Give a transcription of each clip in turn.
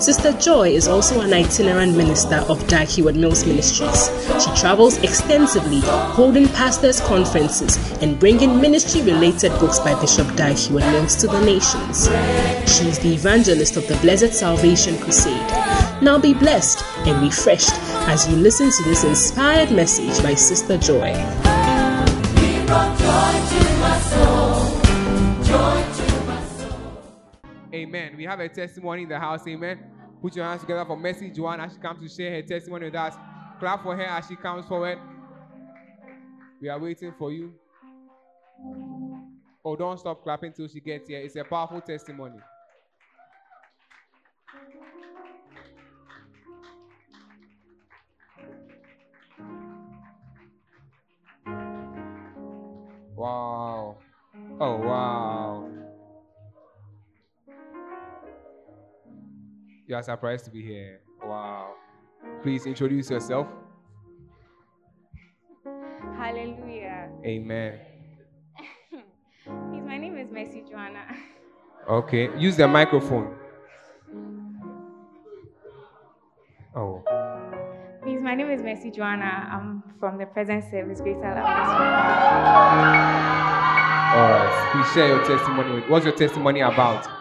Sister Joy is also an itinerant minister of Heward Mills Ministries. She travels extensively, holding pastors' conferences and bringing ministry related books by Bishop Heward Mills to the nations. She is the evangelist of the Blessed Salvation Crusade. Now be blessed and refreshed as you listen to this inspired message by Sister Joy. Amen. We have a testimony in the house. Amen. Put your hands together for Mercy Joanne as she comes to share her testimony with us. Clap for her as she comes forward. We are waiting for you. Oh, don't stop clapping till she gets here. It's a powerful testimony. Wow. Oh, wow. You are surprised to be here. Wow. Please introduce yourself. Hallelujah. Amen. Please, my name is Mercy Joanna. Okay. Use the microphone. Oh. Please, my name is Mercy Joanna. I'm from the present service, Greater Love. All right. Please share your testimony. With, what's your testimony about?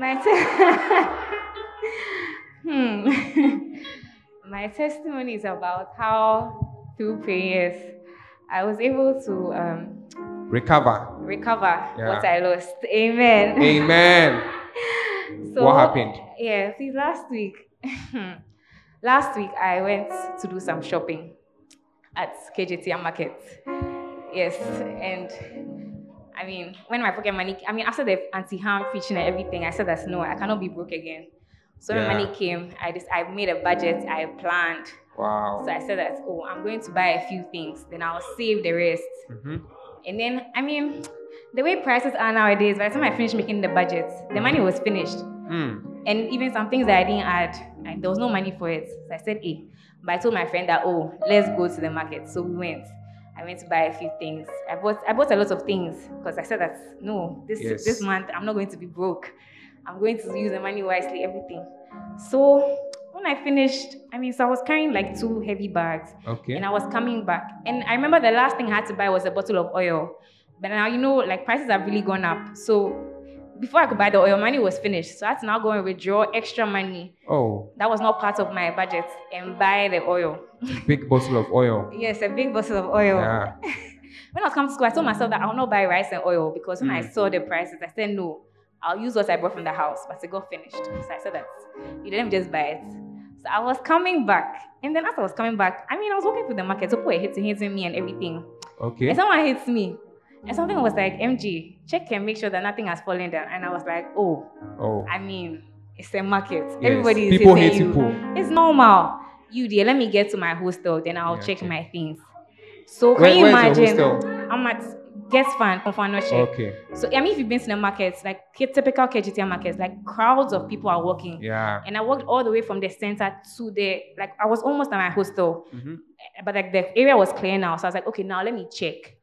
My te- hmm. my testimony is about how through prayers I was able to um, Recover. recover Yeah. what I lost. Amen. Amen. So, What happened? Yeah, see, last week, last week I went to do some shopping at KJT Market. Yes, and I mean, when my pocket money, I mean, after the anti-harm preaching and everything, I said that no, I cannot be broke again. So when money came, I just I made a budget, I planned. Wow. So I said that oh, I'm going to buy a few things, then I'll save the rest. hmm And then, I mean, the way prices are nowadays, by the time I finished making the budget, the money was finished. Mm. And even some things that I didn't add, like, there was no money for it. So I said, hey. But I told my friend that, oh, let's go to the market. So we went. I went to buy a few things. I bought I bought a lot of things because I said that no, this Yes. this month I'm not going to be broke. I'm going to use the money wisely, everything. So when I finished, I mean, so I was carrying like two heavy bags Okay. and I was coming back. And I remember the last thing I had to buy was a bottle of oil. But now, you know, like prices have really gone up. So before I could buy the oil, money was finished. So I had to now go and withdraw extra money Oh, that was not part of my budget and buy the oil. big bottle of oil. Yes, a big bottle of oil. Yeah. When I was coming to school, I told myself that I will not buy rice and oil because when I Mm. saw the prices, I said no, I'll use what I brought from the house, but it got finished. So I said that you didn't just buy it. So I was coming back, and then as I was coming back, I mean, I was walking through the market, so people were hitting, hitting me and everything. Okay. And someone hits me, and something was like, "MG, check and make sure that nothing has fallen down." And I was like, "Oh, Oh. I mean, it's a market. Yes. Everybody is People hate you. people. It's normal. You dear, let me get to my hostel, then I'll Yeah, check okay. my things. So can Where- you imagine? I'm at Guest Fan, Confanoche. Okay. So I mean, if you've been to the markets, like typical KGT markets, like crowds of people are walking. Yeah. And I walked all the way from the center to the like I was almost at my hostel, hmm but like the area was clear now. So I was like, okay, now let me check.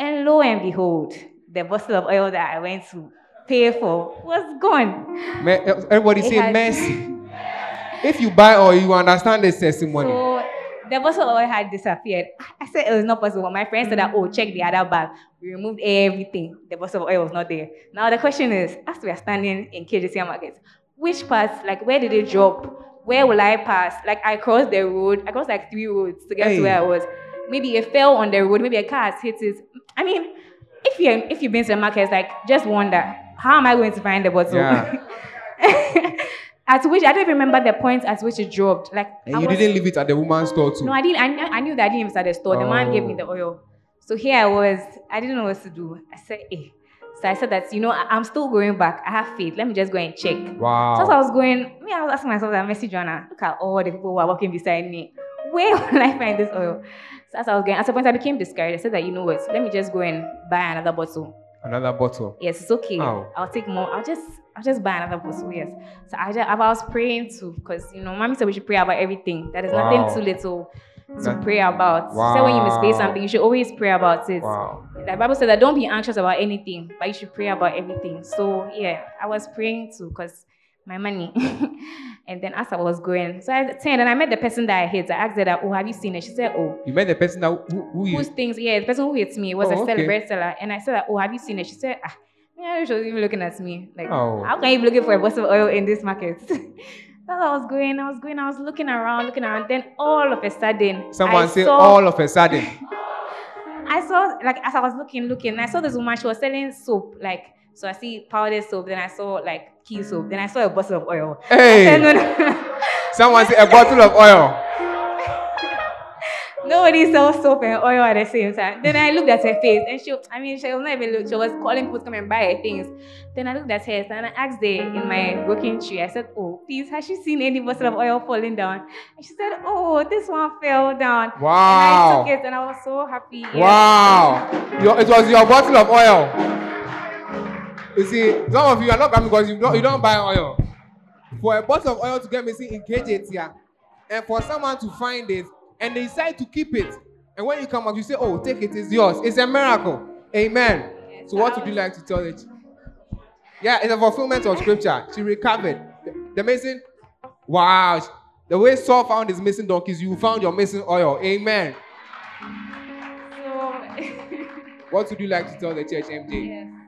And lo and behold, the bottle of oil that I went to pay for was gone. Me- eh, everybody say has- mercy. If you buy oil, you understand the testimony. So the bottle of oil had disappeared. I said it was not possible. My friend said that, oh, check the other bag. We removed everything. The bottle of oil was not there. Now the question is, as we are standing in KGC market, which parts, like where did it drop? Where will I pass? Like I crossed the road. I crossed like three roads to get Hey. to where I was. Maybe it fell on the road. Maybe a car has hit it. I mean, if you if you've been to the market, it's like just wonder how am I going to find the bottle? Yeah. at which I don't even remember the point at which it dropped. Like And I you was- didn't leave it at the woman's store too. no, I didn't. I, kn- I knew that I didn't even start the store. The man gave me Oh. the oil. So here I was. I didn't know what to do. I said, eh. So I said that, you know, I, I'm still going back. I have faith. Let me just go and check. Wow. So as I was going, me, I was asking myself that, message, Joanna, look at all the people who are walking beside me. where will I find this oil? So as I was going, at some point I became discouraged. I said that you know what, let me just go and buy another bottle. Another bottle. Yes, it's okay. Oh. I'll take more. I'll just I'll just buy another bottle. Yes. So I just I was praying too, because you know, mommy said we should pray about everything. That is Wow. nothing too little to That- pray about. She said when you misplace Wow. something, you should always pray about it. Wow. The Bible said that don't be anxious about anything, but you should pray about everything. So yeah, I was praying too because my money. and then as I was going, so I turned and I met the person that I hit. I asked her that, oh, have you seen it? She said, oh, You met the person that who, who you whose things? Yeah, the person who hits me was Oh, a okay. celebrate seller. And I said oh, have you seen it? She said, ah, yeah, she was even looking at me like, Oh. how can you be looking for a bottle of oil in this market? As I was going, I was going, I was looking around, looking around. Then all of a sudden, someone I say saw, all of a sudden. I saw like as I was looking, looking, I saw this woman. She was selling soap, like so. I see powdered soap. Then I saw like key soap. Then I saw a bottle of oil. I said, no, Hey, no. someone say a bottle of oil. Nobody sells soap and oil at the same time. Then I looked at her face, and she, I mean, she was not even look. She was calling people to come and buy her things. Then I looked at her, and I asked her in my broken tree. I said, "Oh, please, has she seen any bottle of oil falling down?" And she said, "Oh, this one fell down." Wow. And I took it, and I was so happy. Wow. It was your bottle of oil. You see, some of you are not coming because you don't, you don't buy oil. For a bottle of oil to get missing in KJT, yeah, and for someone to find it and they decide to keep it, and when you come back, you say, Oh, take it, it's yours. It's a miracle. Amen. Yes, So, what would you like to tell it? Yeah, it's a fulfillment of scripture. She recovered. The, the missing, wow. The way Saul found his missing donkeys, you found your missing oil. Amen. So, What would you like to tell the church, MJ? Yes.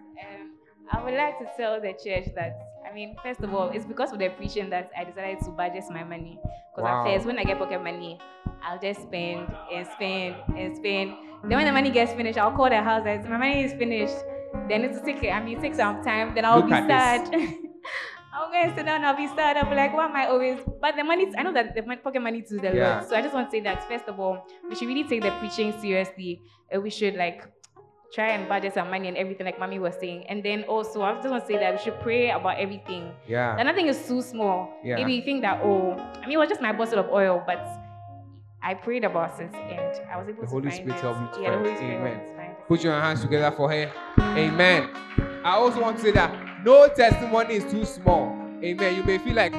I would like to tell the church that, I mean, first of all, it's because of the preaching that I decided to budget my money. Because Wow. at first, when I get pocket money, I'll just spend and spend and spend. Then when the money gets finished, I'll call the house and say, my money is finished. Then it's a take, I mean, take some time. Then I'll Look be sad. I'm going to sit down, I'll be sad. I'll be like, why am I always? But the money, I know that the pocket money is the Yeah. Lord. So I just want to say that, first of all, we should really take the preaching seriously. And we should, like, try and budget some money and everything, like mommy was saying. And then also, I just want to say that we should pray about everything. Yeah. That nothing is too small. Yeah. Maybe you think that, oh, I mean, it was just my bottle of oil, but I prayed about it and I was able The to Holy find Spirit it. helped you to yeah, the find Holy it. Amen. helped me to find it. Put your hands together for her. Amen. I also want to say that no testimony is too small. Amen. You may feel like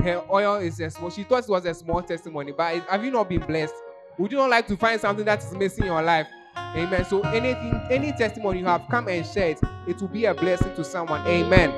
her oil is a small. She thought it was a small testimony, but have you not been blessed? Would you not like to find something that is missing in your life? Amen. So anything, any testimony you have, come and share it. It will be a blessing to someone. Amen.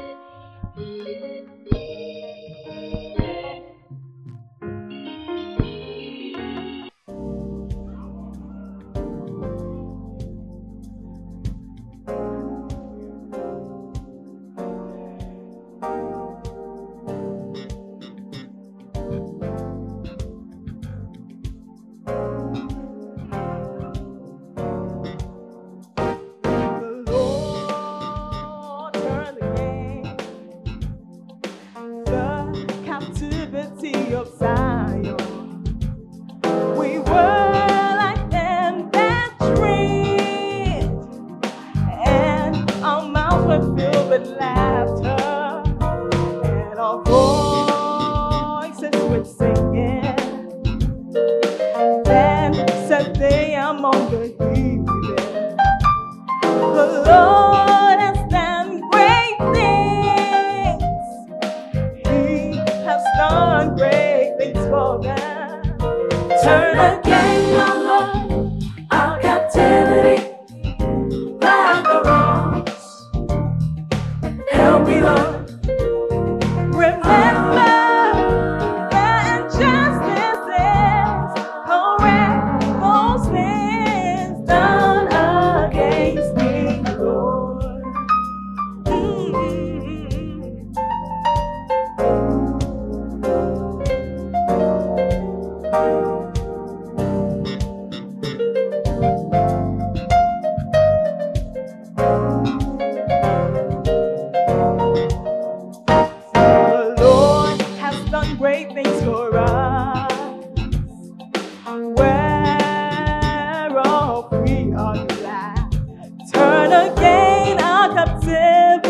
captivity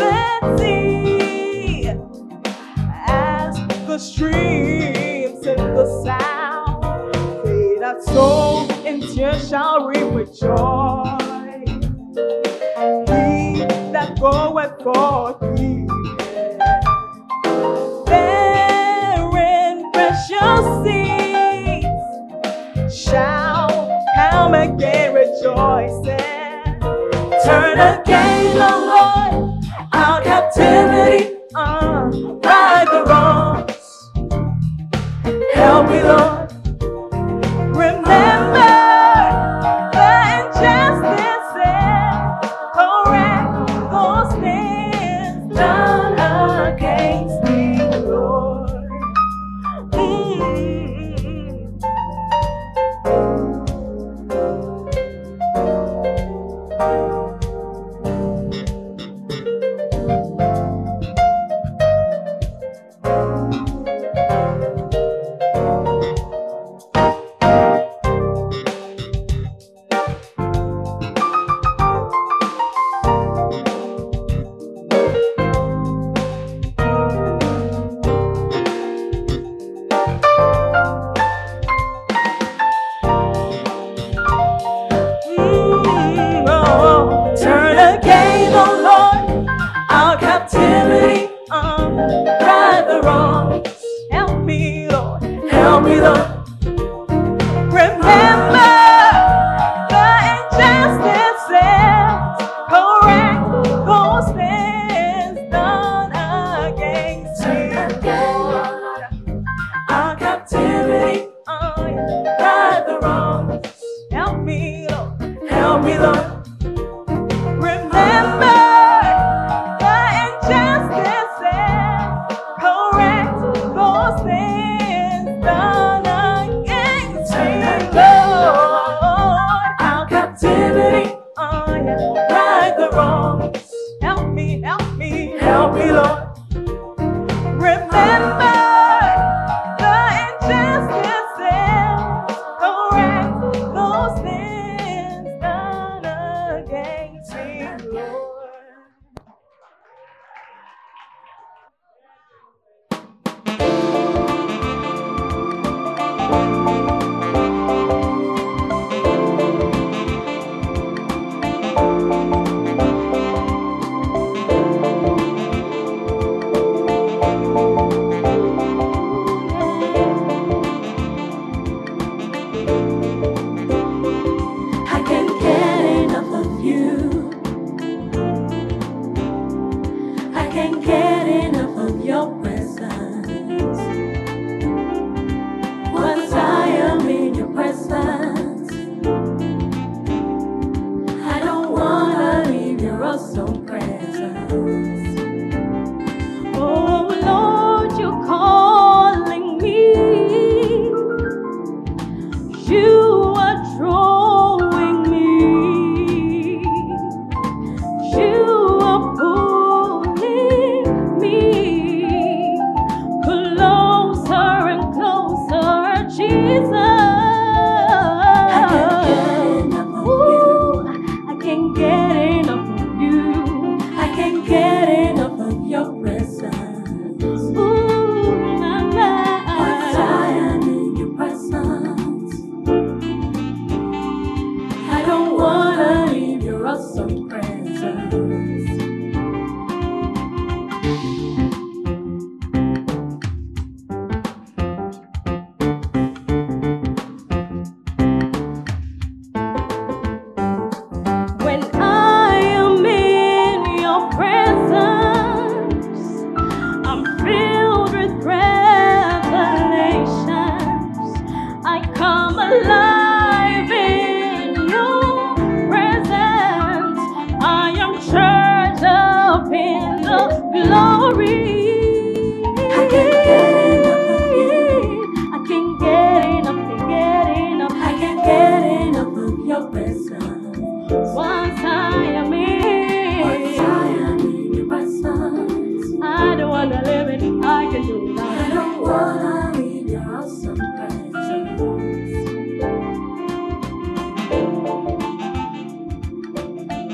as the streams and the sound They that soul in tears shall reap with joy. He that goeth forth, he barren precious seeds shall come again rejoicing. Turn again, Lord.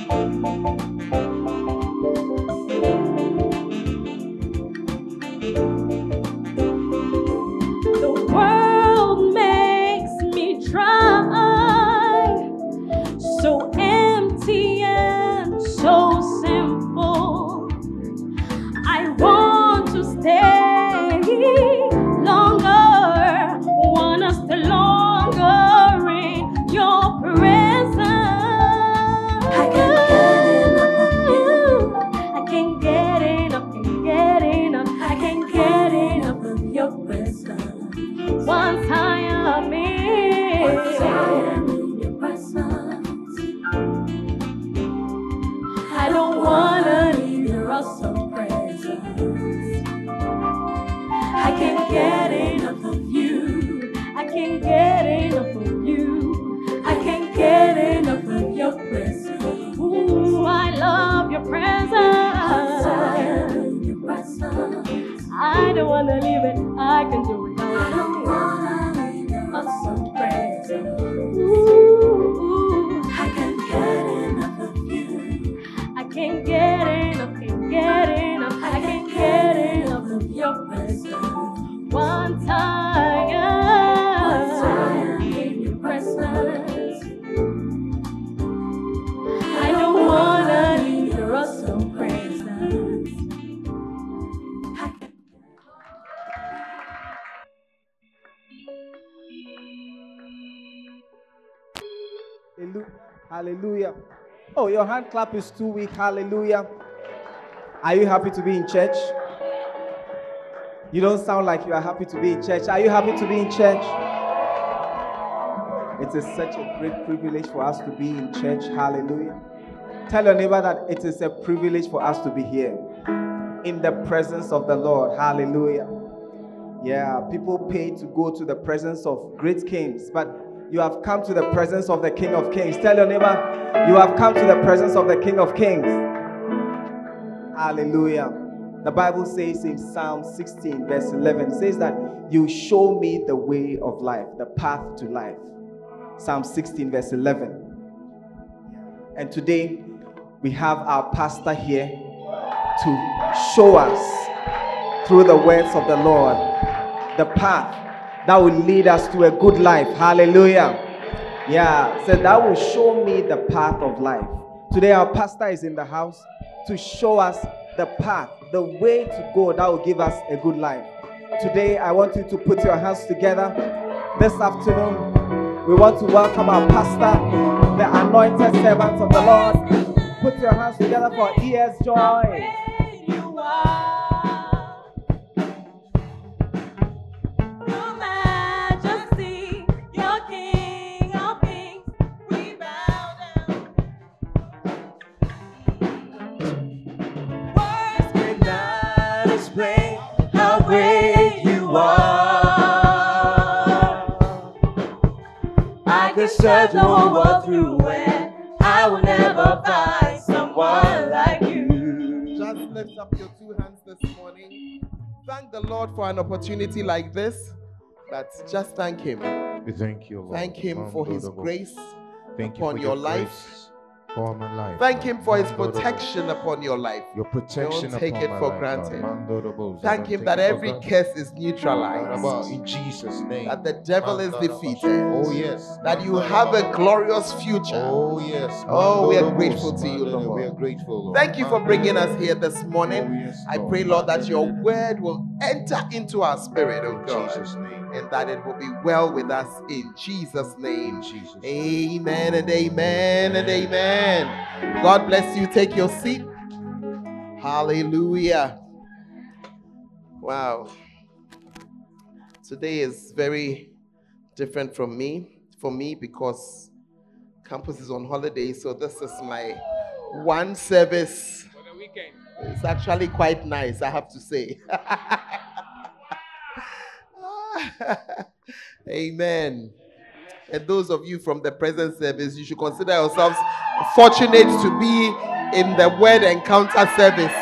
Música clap is too weak. Hallelujah. Are you happy to be in church? You don't sound like you are happy to be in church. Are you happy to be in church? It is such a great privilege for us to be in church. Hallelujah. Tell your neighbor that it is a privilege for us to be here in the presence of the Lord. Hallelujah. Yeah, people pay to go to the presence of great kings, but you have come to the presence of the King of Kings. Tell your neighbor, you have come to the presence of the King of Kings. Hallelujah. The Bible says in Psalm 16, verse 11, says that you show me the way of life, the path to life. Psalm 16, verse 11. And today we have our pastor here to show us through the words of the Lord the path that will lead us to a good life. Hallelujah. Yeah, so that will show me the path of life. Today, our pastor is in the house to show us the path, the way to go that will give us a good life. Today, I want you to put your hands together. This afternoon, we want to welcome our pastor, the anointed servant of the Lord. Put your hands together for ES Joy. Search the whole world through and I will never find someone like you. Just lift up your two hands this morning. Thank the Lord for an opportunity like this. But just thank Him. We thank you, Lord. Thank Him for His grace Thank you upon for your your life. grace for my life. Thank Him for His protection upon your life. Your protection Don't take it for life, granted. Lord. Thank Him that every curse is neutralized. In Jesus' name. That the devil is defeated. Oh, yes. That you have a glorious future. Oh, yes. Oh, we are grateful to you. Lord. We are grateful, Lord. Thank you for bringing us here this morning. Oh, I pray, Lord, that your word will enter into our spirit, oh In God. Jesus' name. And that it will be well with us in Jesus' name. Jesus' Amen and amen and amen. God bless you. Take your seat. Hallelujah. Wow. Today is very different from me, for me, because campus is on holiday. So this is my one service. For the weekend. It's actually quite nice, I have to say. Amen. And those of you from the present service, you should consider yourselves fortunate to be in the word encounter service.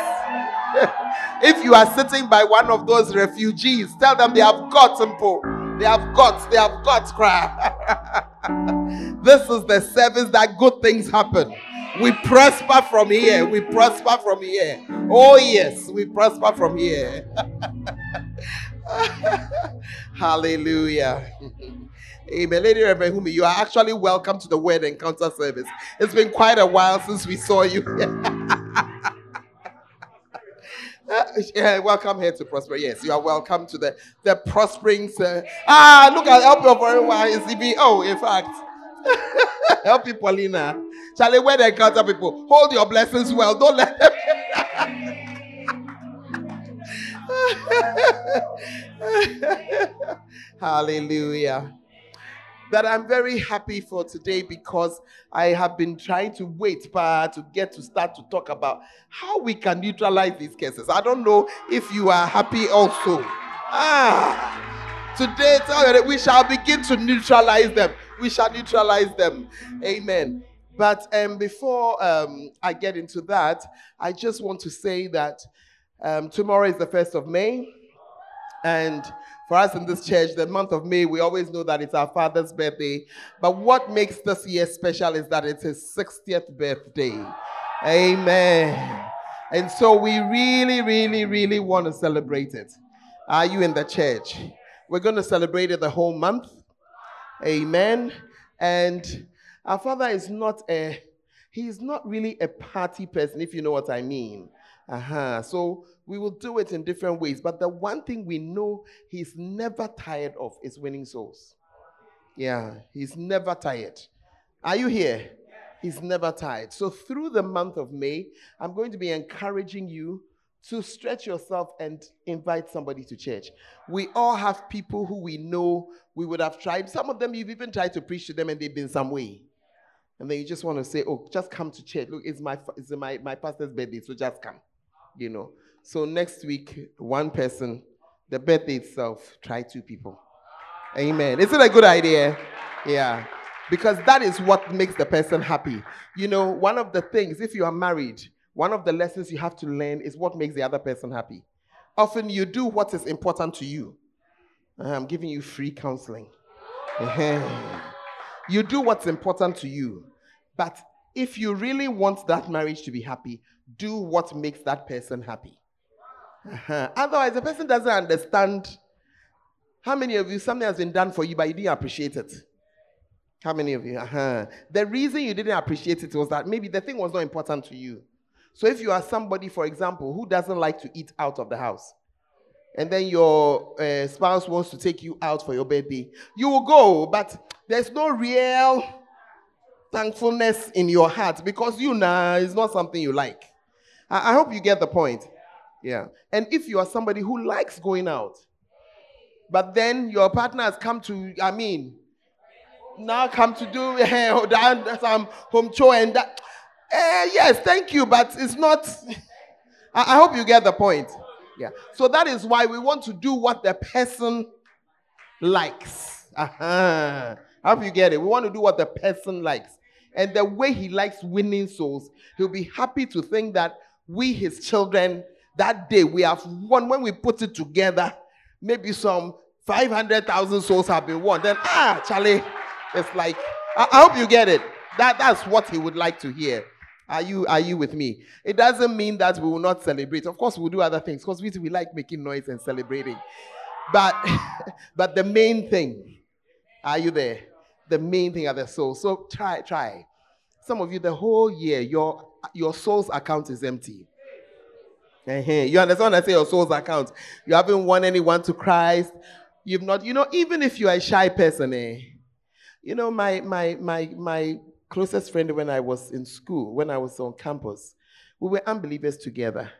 if you are sitting by one of those refugees, tell them they have got simple. They have got, they have got crap. this is the service that good things happen. We prosper from here. We prosper from here. Oh, yes, we prosper from here. Hallelujah. Amen. Lady Reverend Humi, you are actually welcome to the Word Encounter service. It's been quite a while since we saw you. yeah, welcome here to Prosper. Yes, you are welcome to the, the Prospering. Uh, ah, look at help your very is CB. Oh, in fact. help you, Paulina. Charlie, Word Encounter people, hold your blessings well. Don't let them. Hallelujah. That I'm very happy for today because I have been trying to wait pa, to get to start to talk about how we can neutralize these cases. I don't know if you are happy also. Ah, today we shall begin to neutralize them. We shall neutralize them. Amen. But um, before um, I get into that, I just want to say that um, tomorrow is the 1st of May. And for us in this church, the month of May, we always know that it's our father's birthday. But what makes this year special is that it's his 60th birthday. Amen. And so we really, really, really want to celebrate it. Are you in the church? We're going to celebrate it the whole month. Amen. And our father is not a, he's not really a party person, if you know what I mean. Uh-huh. So we will do it in different ways. But the one thing we know he's never tired of is winning souls. Yeah, he's never tired. Are you here? He's never tired. So through the month of May, I'm going to be encouraging you to stretch yourself and invite somebody to church. We all have people who we know we would have tried. Some of them you've even tried to preach to them and they've been some way. And then you just want to say, oh, just come to church. Look, it's my it's my, my pastor's birthday, so just come. You know. So next week, one person, the birthday itself, try two people. Amen. Is it a good idea? Yeah. Because that is what makes the person happy. You know, one of the things, if you are married, one of the lessons you have to learn is what makes the other person happy. Often you do what is important to you. Uh, I'm giving you free counseling. You do what's important to you. But if you really want that marriage to be happy, do what makes that person happy. Uh-huh. Otherwise, the person doesn't understand. How many of you, something has been done for you, but you didn't appreciate it? How many of you? Uh-huh. The reason you didn't appreciate it was that maybe the thing was not important to you. So if you are somebody, for example, who doesn't like to eat out of the house, and then your uh, spouse wants to take you out for your birthday, you will go, but there's no real thankfulness in your heart because you know it's not something you like. I, I hope you get the point. Yeah. And if you are somebody who likes going out, but then your partner has come to, I mean, now come to do that, some home chore and that. Uh, yes, thank you, but it's not. I, I hope you get the point. Yeah. So that is why we want to do what the person likes. Uh-huh. I hope you get it. We want to do what the person likes. And the way he likes winning souls, he'll be happy to think that we, his children, that day we have won. When we put it together, maybe some 500,000 souls have been won. Then, ah, Charlie, it's like, I, I hope you get it. That, that's what he would like to hear. Are you, are you with me? It doesn't mean that we will not celebrate. Of course, we'll do other things because we, we like making noise and celebrating. But, but the main thing, are you there? The main thing are the souls. So try, try. Some of you, the whole year, your, your soul's account is empty. Uh-huh. You understand I say your soul's account? You haven't won anyone to Christ. You've not, you know, even if you are a shy person, eh? You know, my my my my closest friend when I was in school, when I was on campus, we were unbelievers together.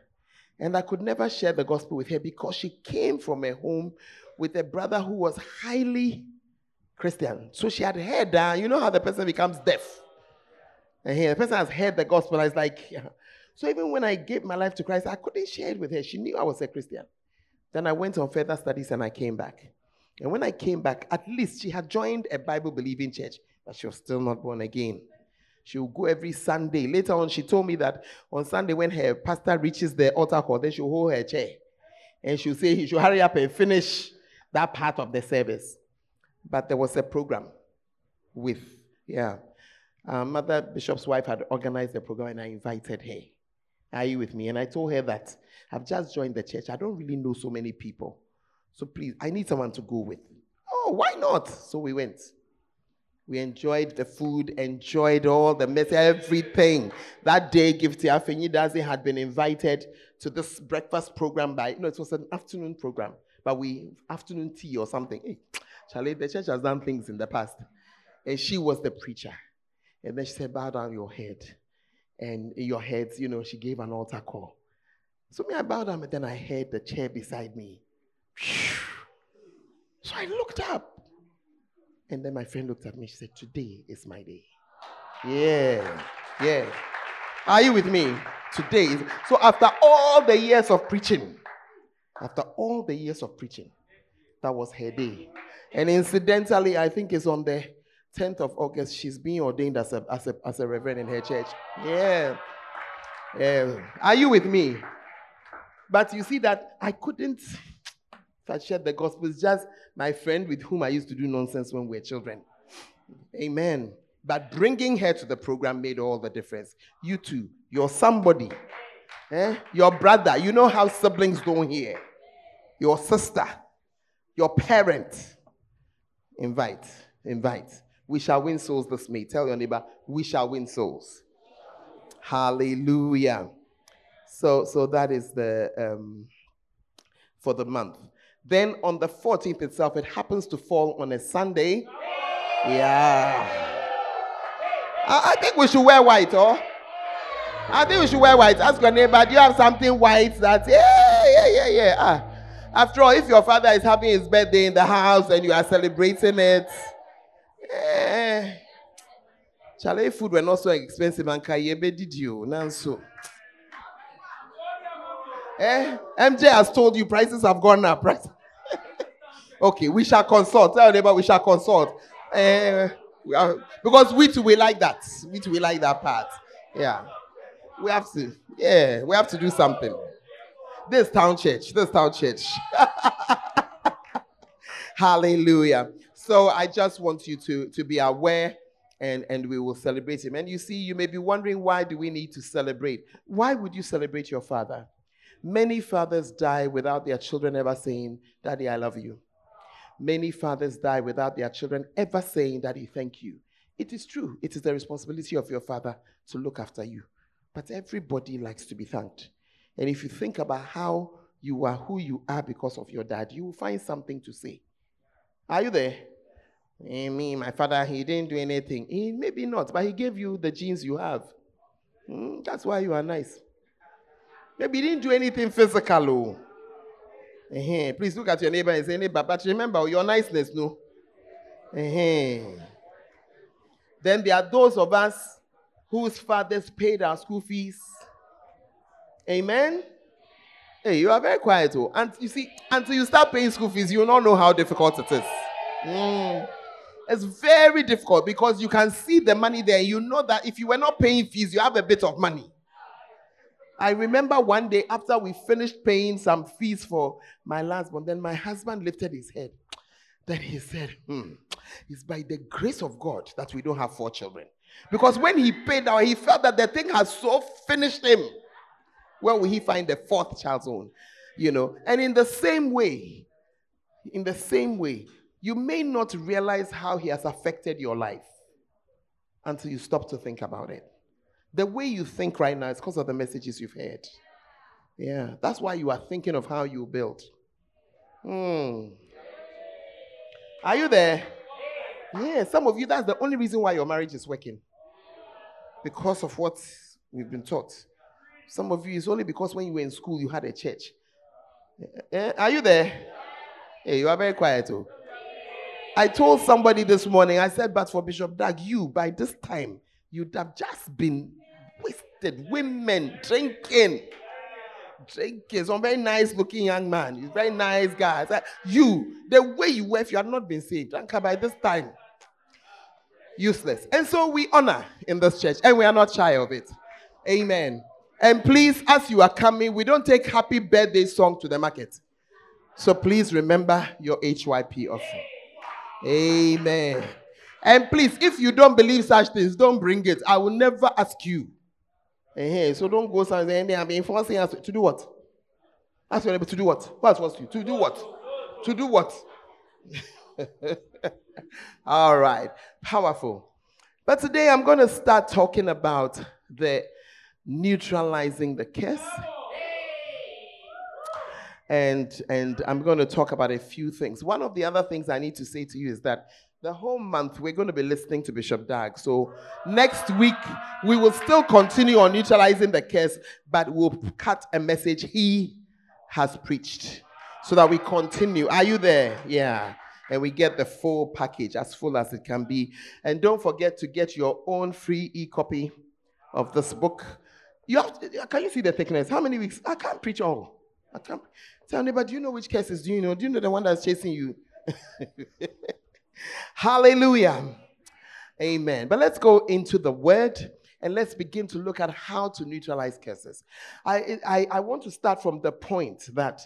And I could never share the gospel with her because she came from a home with a brother who was highly Christian. So she had heard that, you know how the person becomes deaf. And here, the person has heard the gospel. I was like, yeah. So even when I gave my life to Christ, I couldn't share it with her. She knew I was a Christian. Then I went on further studies and I came back. And when I came back, at least she had joined a Bible believing church, but she was still not born again. She will go every Sunday. Later on, she told me that on Sunday, when her pastor reaches the altar call, then she'll hold her chair. And she'll say he should hurry up and finish that part of the service. But there was a program with, yeah. Mother Bishop's wife had organized the program and I invited her. Are you with me? And I told her that I've just joined the church. I don't really know so many people. So please, I need someone to go with. Oh, why not? So we went. We enjoyed the food, enjoyed all the mess, everything. That day, Gifty Afeni Dazi had been invited to this breakfast program by, no, it was an afternoon program, but we, afternoon tea or something. Hey, Charlie, the church has done things in the past. And she was the preacher. And then she said, bow down your head. And in your heads, you know, she gave an altar call. So me, I bowed down, and then I heard the chair beside me. So I looked up. And then my friend looked at me. She said, Today is my day. Yeah. Yeah. Are you with me? Today is so after all the years of preaching, after all the years of preaching, that was her day. And incidentally, I think it's on the 10th of August, she's being ordained as a, as a, as a reverend in her church. Yeah. Yeah. Are you with me? But you see that I couldn't I shared the gospel. It's just my friend with whom I used to do nonsense when we were children. Amen. But bringing her to the program made all the difference. You too, you're somebody. Eh? Your brother, you know how siblings don't hear. Your sister, your parent. Invite, invite. We shall win souls this May. Tell your neighbor, we shall win souls. Hallelujah. So, so that is the um, for the month. Then on the 14th itself, it happens to fall on a Sunday. Yeah. I, I think we should wear white, oh. I think we should wear white. Ask your neighbor, do you have something white that yeah, yeah, yeah, yeah. Ah. After all, if your father is having his birthday in the house and you are celebrating it, Chalet food were not so expensive and Kayebe did you. Nanso. Eh? MJ has told you prices have gone up. Right? okay, we shall consult. Tell neighbor we shall consult. Eh, we are, because we too we like that. We too we like that part. Yeah. We have to. Yeah, we have to do something. This town church. This town church. Hallelujah. So I just want you to, to be aware and, and we will celebrate him. And you see, you may be wondering why do we need to celebrate? Why would you celebrate your father? Many fathers die without their children ever saying, Daddy, I love you. Many fathers die without their children ever saying, Daddy, thank you. It is true. It is the responsibility of your father to look after you. But everybody likes to be thanked. And if you think about how you are who you are because of your dad, you will find something to say. Are you there? Eh, me, my father, he didn't do anything. He, maybe not, but he gave you the genes you have. Hmm, that's why you are nice. Maybe he didn't do anything physical. Oh. Uh-huh. Please look at your neighbor and say, neighbor, but remember your niceness, no? Uh-huh. Then there are those of us whose fathers paid our school fees. Amen. Hey, you are very quiet, oh. And you see, until you start paying school fees, you will not know how difficult it is. Mm. It's very difficult because you can see the money there. You know that if you were not paying fees, you have a bit of money. I remember one day after we finished paying some fees for my last one, then my husband lifted his head. Then he said, hmm, It's by the grace of God that we don't have four children. Because when he paid out, he felt that the thing has so finished him. Where will he find the fourth child's own? You know, and in the same way, in the same way, you may not realize how he has affected your life until you stop to think about it. The way you think right now is because of the messages you've heard. Yeah, that's why you are thinking of how you build. Hmm. Are you there? Yeah, some of you, that's the only reason why your marriage is working. Because of what we've been taught. Some of you, it's only because when you were in school, you had a church. Eh, are you there? Hey, you are very quiet, oh. I told somebody this morning, I said, but for Bishop Dag, you, by this time, you'd have just been wasted. Women drinking. Drinking. Some very nice looking young man. He's very nice guy. Said, you, the way you were, if you had not been saved, Anka, by this time, useless. And so we honor in this church, and we are not shy of it. Amen. And please, as you are coming, we don't take happy birthday song to the market. So please remember your HYP offering. Amen. And please, if you don't believe such things, don't bring it. I will never ask you. Uh-huh. So don't go saying, I'm enforcing us to do what? Ask your neighbor to do what? What what's you? To do what? To do what? All right. Powerful. But today I'm going to start talking about the neutralizing the curse. And and I'm going to talk about a few things. One of the other things I need to say to you is that the whole month we're going to be listening to Bishop Dag. So next week we will still continue on neutralizing the curse, but we'll cut a message he has preached so that we continue. Are you there? Yeah. And we get the full package, as full as it can be. And don't forget to get your own free e copy of this book. You have to, can you see the thickness? How many weeks? I can't preach all. I can't. Tell me, but do you know which cases do you know? Do you know the one that's chasing you? Hallelujah. Amen. But let's go into the word and let's begin to look at how to neutralize curses. I, I, I want to start from the point that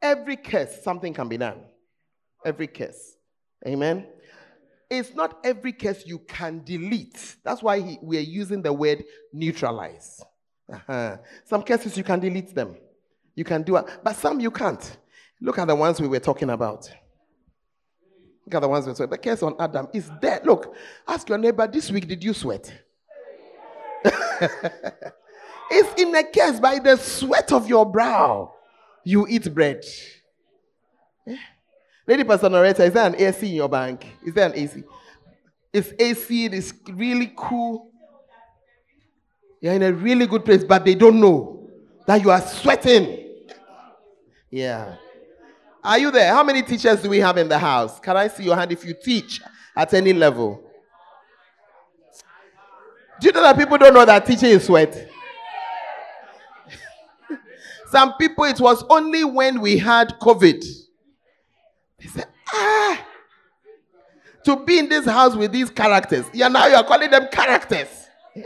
every curse, something can be done. Every curse. Amen. It's not every curse you can delete. That's why he, we are using the word neutralize. Uh-huh. Some cases you can delete them. You can do it, but some you can't. Look at the ones we were talking about. Look at the ones we saw. The case on Adam is dead. Look, ask your neighbor this week, did you sweat? it's in a case by the sweat of your brow you eat bread. Eh? Lady Pastor Noretta, is there an AC in your bank? Is there an AC? It's AC, it is really cool. You're in a really good place, but they don't know that you are sweating. Yeah. Are you there? How many teachers do we have in the house? Can I see your hand if you teach at any level? Do you know that people don't know that teaching is sweat? Some people, it was only when we had COVID. They said, ah, to be in this house with these characters. Yeah, now you are calling them characters. Yeah.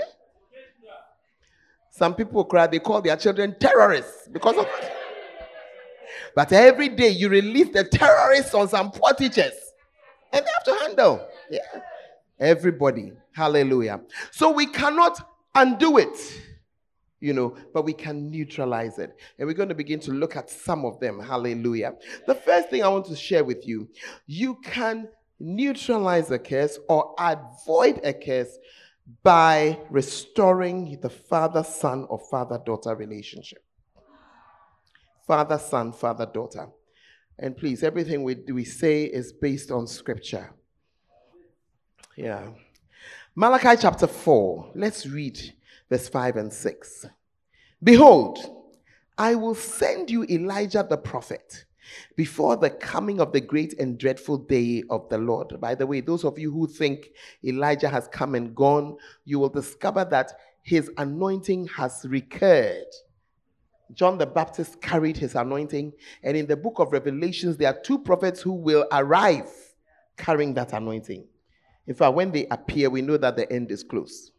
Some people cry, they call their children terrorists because of but every day you release the terrorists on some poor teachers. And they have to handle. Yeah. Everybody. Hallelujah. So we cannot undo it, you know, but we can neutralize it. And we're going to begin to look at some of them. Hallelujah. The first thing I want to share with you you can neutralize a curse or avoid a curse by restoring the father son or father daughter relationship father, son, father, daughter. And please, everything we, we say is based on scripture. Yeah. Malachi chapter 4, let's read verse 5 and 6. Behold, I will send you Elijah the prophet before the coming of the great and dreadful day of the Lord. By the way, those of you who think Elijah has come and gone, you will discover that his anointing has recurred. John the Baptist carried his anointing. And in the book of Revelations, there are two prophets who will arrive carrying that anointing. In fact, when they appear, we know that the end is close.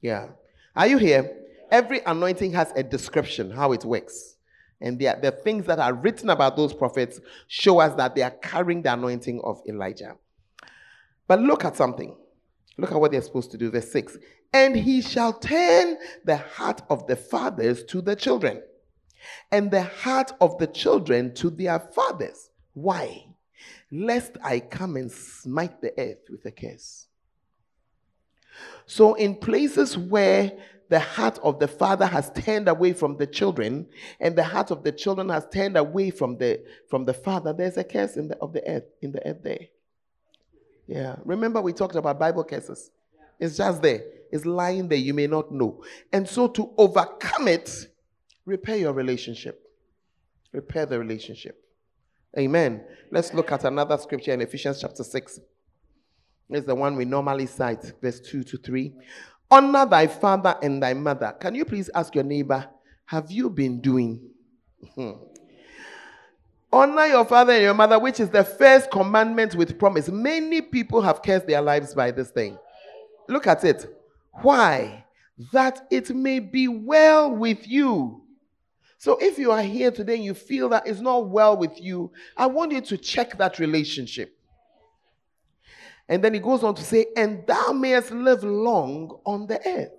Yeah. Are you here? Every anointing has a description, how it works. And the, the things that are written about those prophets show us that they are carrying the anointing of Elijah. But look at something. Look at what they're supposed to do. Verse 6 And he shall turn the heart of the fathers to the children, and the heart of the children to their fathers. Why? Lest I come and smite the earth with a curse. So, in places where the heart of the father has turned away from the children, and the heart of the children has turned away from the from the father, there's a curse in the of the earth in the earth there. Yeah. Remember, we talked about Bible curses. It's just there. It's lying there. You may not know. And so, to overcome it, repair your relationship. Repair the relationship. Amen. Let's look at another scripture in Ephesians chapter 6. It's the one we normally cite, verse 2 to 3. Honor thy father and thy mother. Can you please ask your neighbor, have you been doing? Hmm. Honor your father and your mother, which is the first commandment with promise. Many people have cursed their lives by this thing. Look at it. Why? That it may be well with you. So if you are here today and you feel that it's not well with you, I want you to check that relationship. And then he goes on to say, and thou mayest live long on the earth,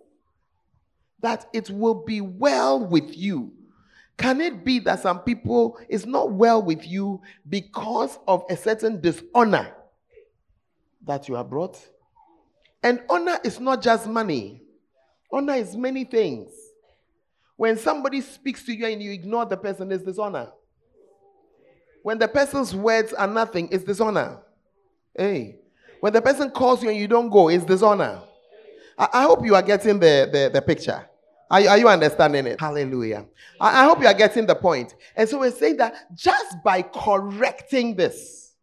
that it will be well with you. Can it be that some people is not well with you because of a certain dishonor that you have brought? And honor is not just money. Honor is many things. When somebody speaks to you and you ignore the person, it's dishonor. When the person's words are nothing, it's dishonor. Hey. When the person calls you and you don't go, it's dishonor. I, I hope you are getting the, the, the picture. Are you, are you understanding it? Hallelujah. I, I hope you are getting the point. And so we're saying that just by correcting this,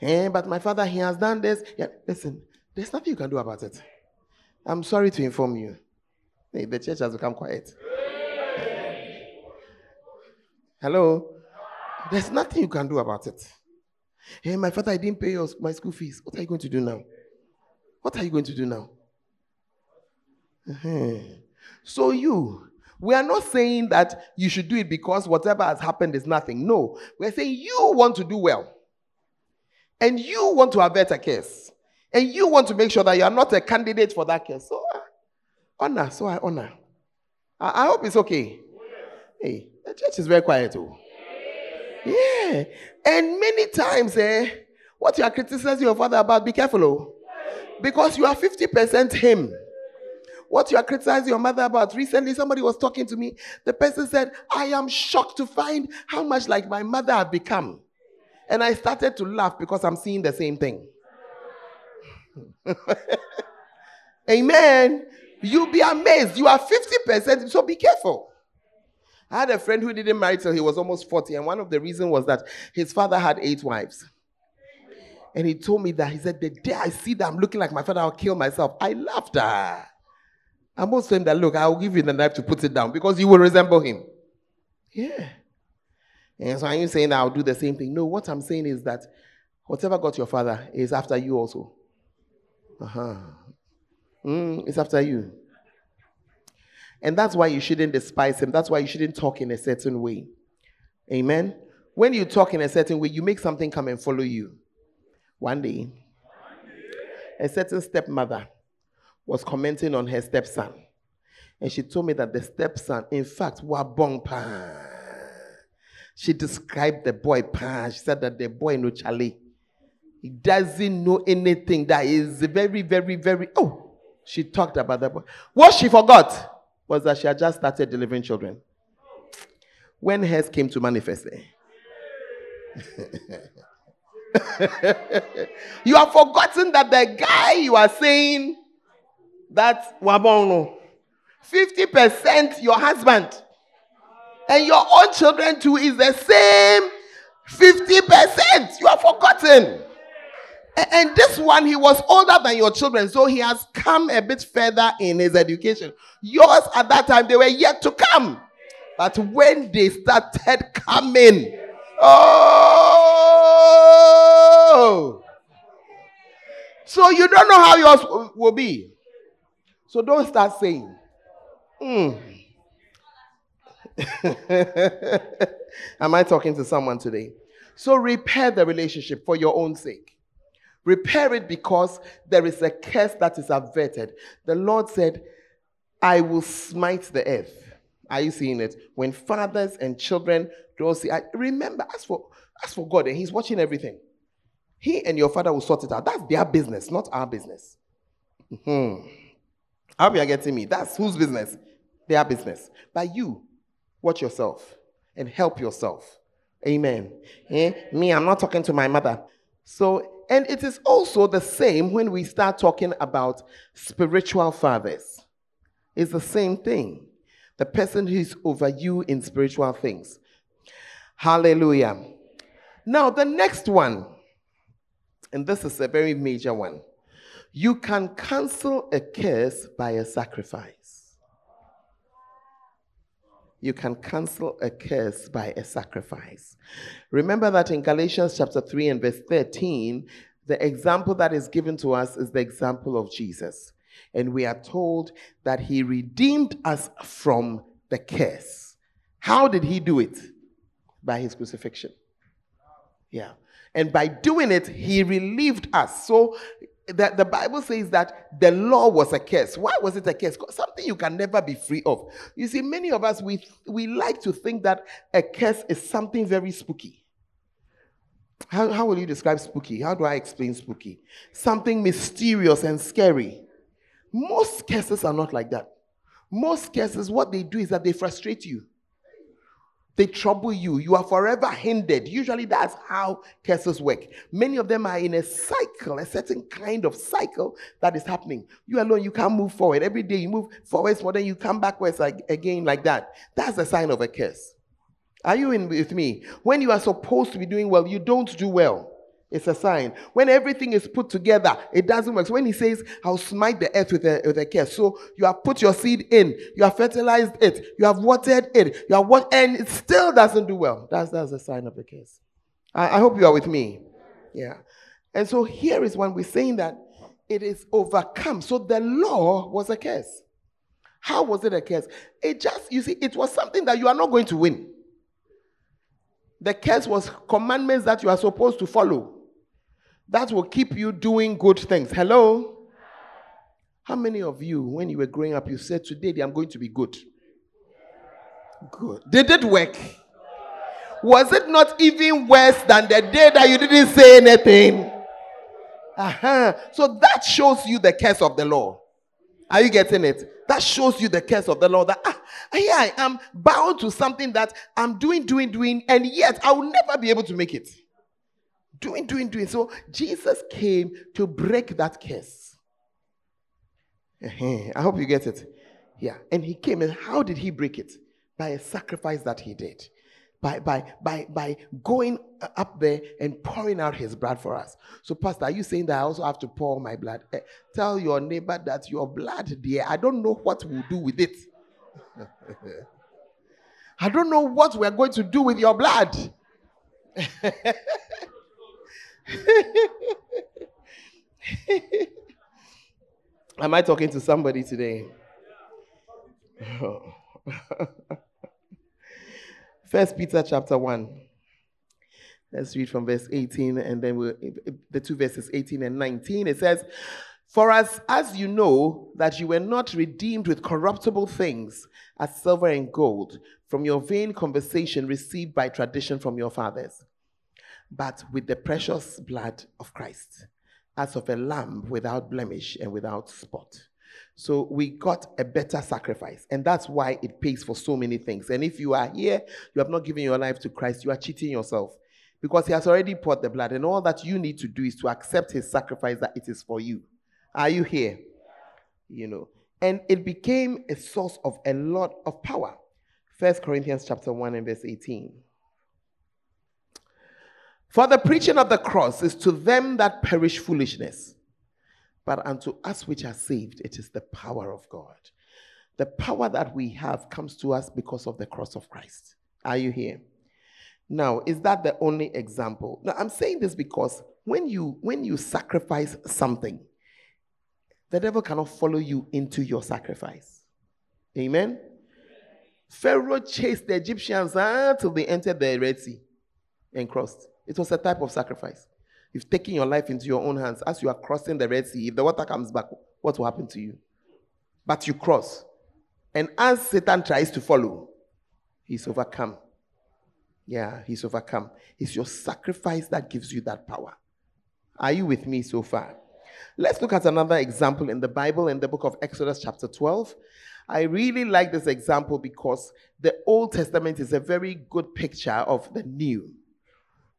eh, but my father, he has done this. Yeah, listen, there's nothing you can do about it. I'm sorry to inform you. Hey, the church has become quiet. Hello? There's nothing you can do about it. Hey, my father, I didn't pay your, my school fees. What are you going to do now? What are you going to do now? Uh-huh. So, you, we are not saying that you should do it because whatever has happened is nothing. No, we're saying you want to do well. And you want to avert a case. And you want to make sure that you are not a candidate for that case. So, uh, honor. So, I honor. I, I hope it's okay. Hey, the church is very quiet. Oh. Yeah. And many times, eh, what you are criticizing your father about, be careful. Oh. Because you are 50% him. What you are criticizing your mother about. Recently, somebody was talking to me. The person said, I am shocked to find how much like my mother I've become. And I started to laugh because I'm seeing the same thing. Amen. You'll be amazed. You are 50%, so be careful. I had a friend who didn't marry till he was almost 40, and one of the reasons was that his father had eight wives. And he told me that he said, The day I see that I'm looking like my father, I'll kill myself. I laughed. Ah. I most told him that, Look, I'll give you the knife to put it down because you will resemble him. Yeah. And so are you saying I'll do the same thing? No, what I'm saying is that whatever got your father is after you also. Uh huh. Mm, it's after you. And that's why you shouldn't despise him. That's why you shouldn't talk in a certain way. Amen. When you talk in a certain way, you make something come and follow you. One day, a certain stepmother was commenting on her stepson. And she told me that the stepson, in fact, wabong pa. She described the boy pa. She said that the boy no chale. He doesn't know anything that is very, very, very. Oh, she talked about that. What she forgot was that she had just started delivering children. When hers came to manifest, you have forgotten that the guy you are saying that wabono, 50% your husband, and your own children too is the same 50%. You have forgotten. And this one, he was older than your children, so he has come a bit further in his education. Yours at that time, they were yet to come. But when they started coming, oh! So you don't know how yours will be. So don't start saying, hmm. Am I talking to someone today? So repair the relationship for your own sake. Repair it because there is a curse that is averted. The Lord said, I will smite the earth. Are you seeing it? When fathers and children don't see, I, remember, as for, as for God, and He's watching everything. He and your father will sort it out. That's their business, not our business. Hmm. How are you getting me? That's whose business? Their business. But you, watch yourself and help yourself. Amen. Eh? Me, I'm not talking to my mother. So and it is also the same when we start talking about spiritual fathers. It's the same thing. The person who is over you in spiritual things. Hallelujah. Now, the next one, and this is a very major one. You can cancel a curse by a sacrifice. You can cancel a curse by a sacrifice. Remember that in Galatians chapter 3 and verse 13, the example that is given to us is the example of Jesus. And we are told that he redeemed us from the curse. How did he do it? By his crucifixion. Yeah. And by doing it, he relieved us. So that the Bible says that the law was a curse. Why was it a curse? Something you can never be free of. You see, many of us we we like to think that a curse is something very spooky. How, how will you describe spooky? How do I explain spooky? Something mysterious and scary. Most curses are not like that. Most curses, what they do is that they frustrate you. They trouble you. You are forever hindered. Usually, that's how curses work. Many of them are in a cycle, a certain kind of cycle that is happening. You alone, you can't move forward. Every day you move forwards, but then you come backwards like, again like that. That's a sign of a curse. Are you in with me? When you are supposed to be doing well, you don't do well. It's a sign. When everything is put together, it doesn't work. So when he says, I'll smite the earth with a, with a curse, so you have put your seed in, you have fertilized it, you have watered it, you have what, and it still doesn't do well. That's, that's a sign of the curse. I, I hope you are with me. Yeah. And so here is when we're saying that it is overcome. So the law was a curse. How was it a curse? It just, you see, it was something that you are not going to win. The curse was commandments that you are supposed to follow that will keep you doing good things. Hello? How many of you, when you were growing up, you said, Today I'm going to be good? Good. Did it work? Was it not even worse than the day that you didn't say anything? Uh-huh. So that shows you the curse of the law. Are you getting it? That shows you the curse of the law. That ah, here I am bound to something that I'm doing, doing, doing, and yet I will never be able to make it doing, doing, doing. So Jesus came to break that curse. I hope you get it. Yeah. And he came, and how did he break it? By a sacrifice that he did. By, by, by, by going up there and pouring out his blood for us. So, Pastor, are you saying that I also have to pour my blood? Eh, tell your neighbor that your blood, dear, I don't know what we'll do with it. I don't know what we're going to do with your blood. Am I talking to somebody today? First Peter chapter 1. Let's read from verse 18 and then we'll, the two verses 18 and 19. It says, For as, as you know that you were not redeemed with corruptible things as silver and gold from your vain conversation received by tradition from your fathers but with the precious blood of Christ, as of a lamb without blemish and without spot. So we got a better sacrifice, and that's why it pays for so many things. And if you are here, you have not given your life to Christ, you are cheating yourself because He has already poured the blood, and all that you need to do is to accept His sacrifice that it is for you. Are you here? You know, and it became a source of a lot of power. First Corinthians chapter 1 and verse 18. For the preaching of the cross is to them that perish foolishness, but unto us which are saved, it is the power of God. The power that we have comes to us because of the cross of Christ. Are you here? Now, is that the only example? Now, I'm saying this because when you when you sacrifice something, the devil cannot follow you into your sacrifice. Amen. Pharaoh chased the Egyptians ah, until they entered the Red Sea and crossed. It was a type of sacrifice. You've taken your life into your own hands. As you are crossing the Red Sea, if the water comes back, what will happen to you? But you cross. And as Satan tries to follow, he's overcome. Yeah, he's overcome. It's your sacrifice that gives you that power. Are you with me so far? Let's look at another example in the Bible in the book of Exodus, chapter 12. I really like this example because the Old Testament is a very good picture of the New.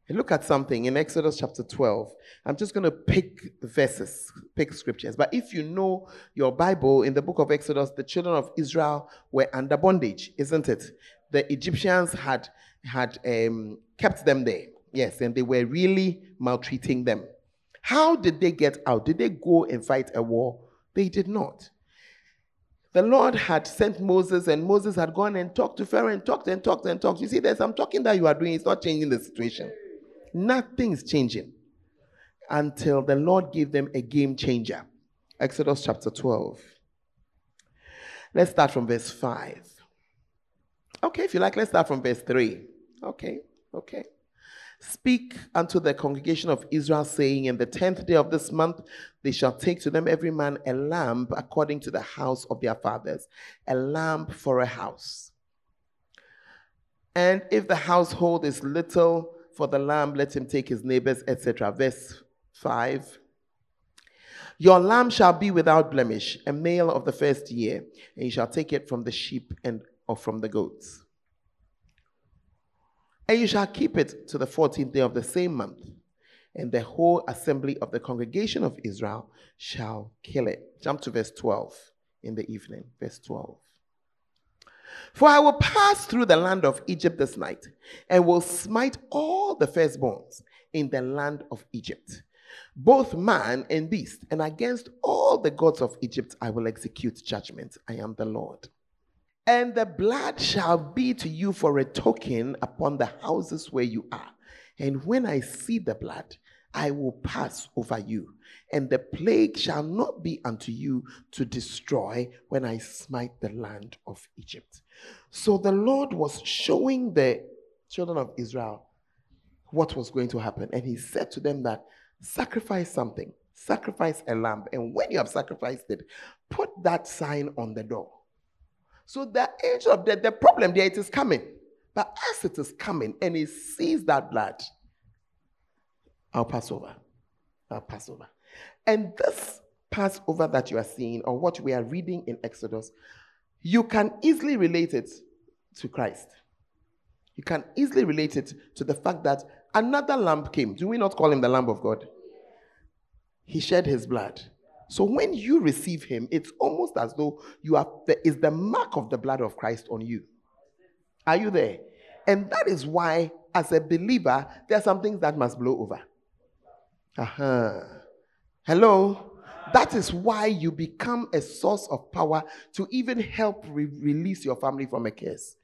Look at something in Exodus chapter 12. I'm just going to pick verses, pick scriptures. But if you know your Bible, in the book of Exodus, the children of Israel were under bondage, isn't it? The Egyptians had, had um, kept them there. Yes, and they were really maltreating them. How did they get out? Did they go and fight a war? They did not. The Lord had sent Moses, and Moses had gone and talked to Pharaoh and talked and talked and talked. You see, there's some talking that you are doing, it's not changing the situation. Nothing's changing until the Lord gave them a game changer. Exodus chapter 12. Let's start from verse 5. Okay, if you like, let's start from verse 3. Okay, okay. Speak unto the congregation of Israel, saying, In the tenth day of this month they shall take to them every man a lamb according to the house of their fathers, a lamb for a house. And if the household is little, for the lamb, let him take his neighbors, etc. Verse 5. Your lamb shall be without blemish, a male of the first year, and you shall take it from the sheep and or from the goats. And you shall keep it to the 14th day of the same month. And the whole assembly of the congregation of Israel shall kill it. Jump to verse 12 in the evening. Verse 12. For I will pass through the land of Egypt this night, and will smite all the firstborns in the land of Egypt, both man and beast, and against all the gods of Egypt I will execute judgment. I am the Lord. And the blood shall be to you for a token upon the houses where you are. And when I see the blood, I will pass over you, and the plague shall not be unto you to destroy when I smite the land of Egypt. So the Lord was showing the children of Israel what was going to happen. And he said to them that sacrifice something, sacrifice a lamb. And when you have sacrificed it, put that sign on the door. So the angel of death, the problem there, it is coming. But as it is coming and he sees that blood, I'll pass over. I'll pass over. And this Passover that you are seeing, or what we are reading in Exodus, you can easily relate it to Christ. You can easily relate it to the fact that another lamb came. Do we not call him the Lamb of God? He shed his blood. So when you receive him, it's almost as though you are is the mark of the blood of Christ on you. Are you there? And that is why, as a believer, there are some things that must blow over. Uh-huh. Hello? That is why you become a source of power to even help re- release your family from a curse.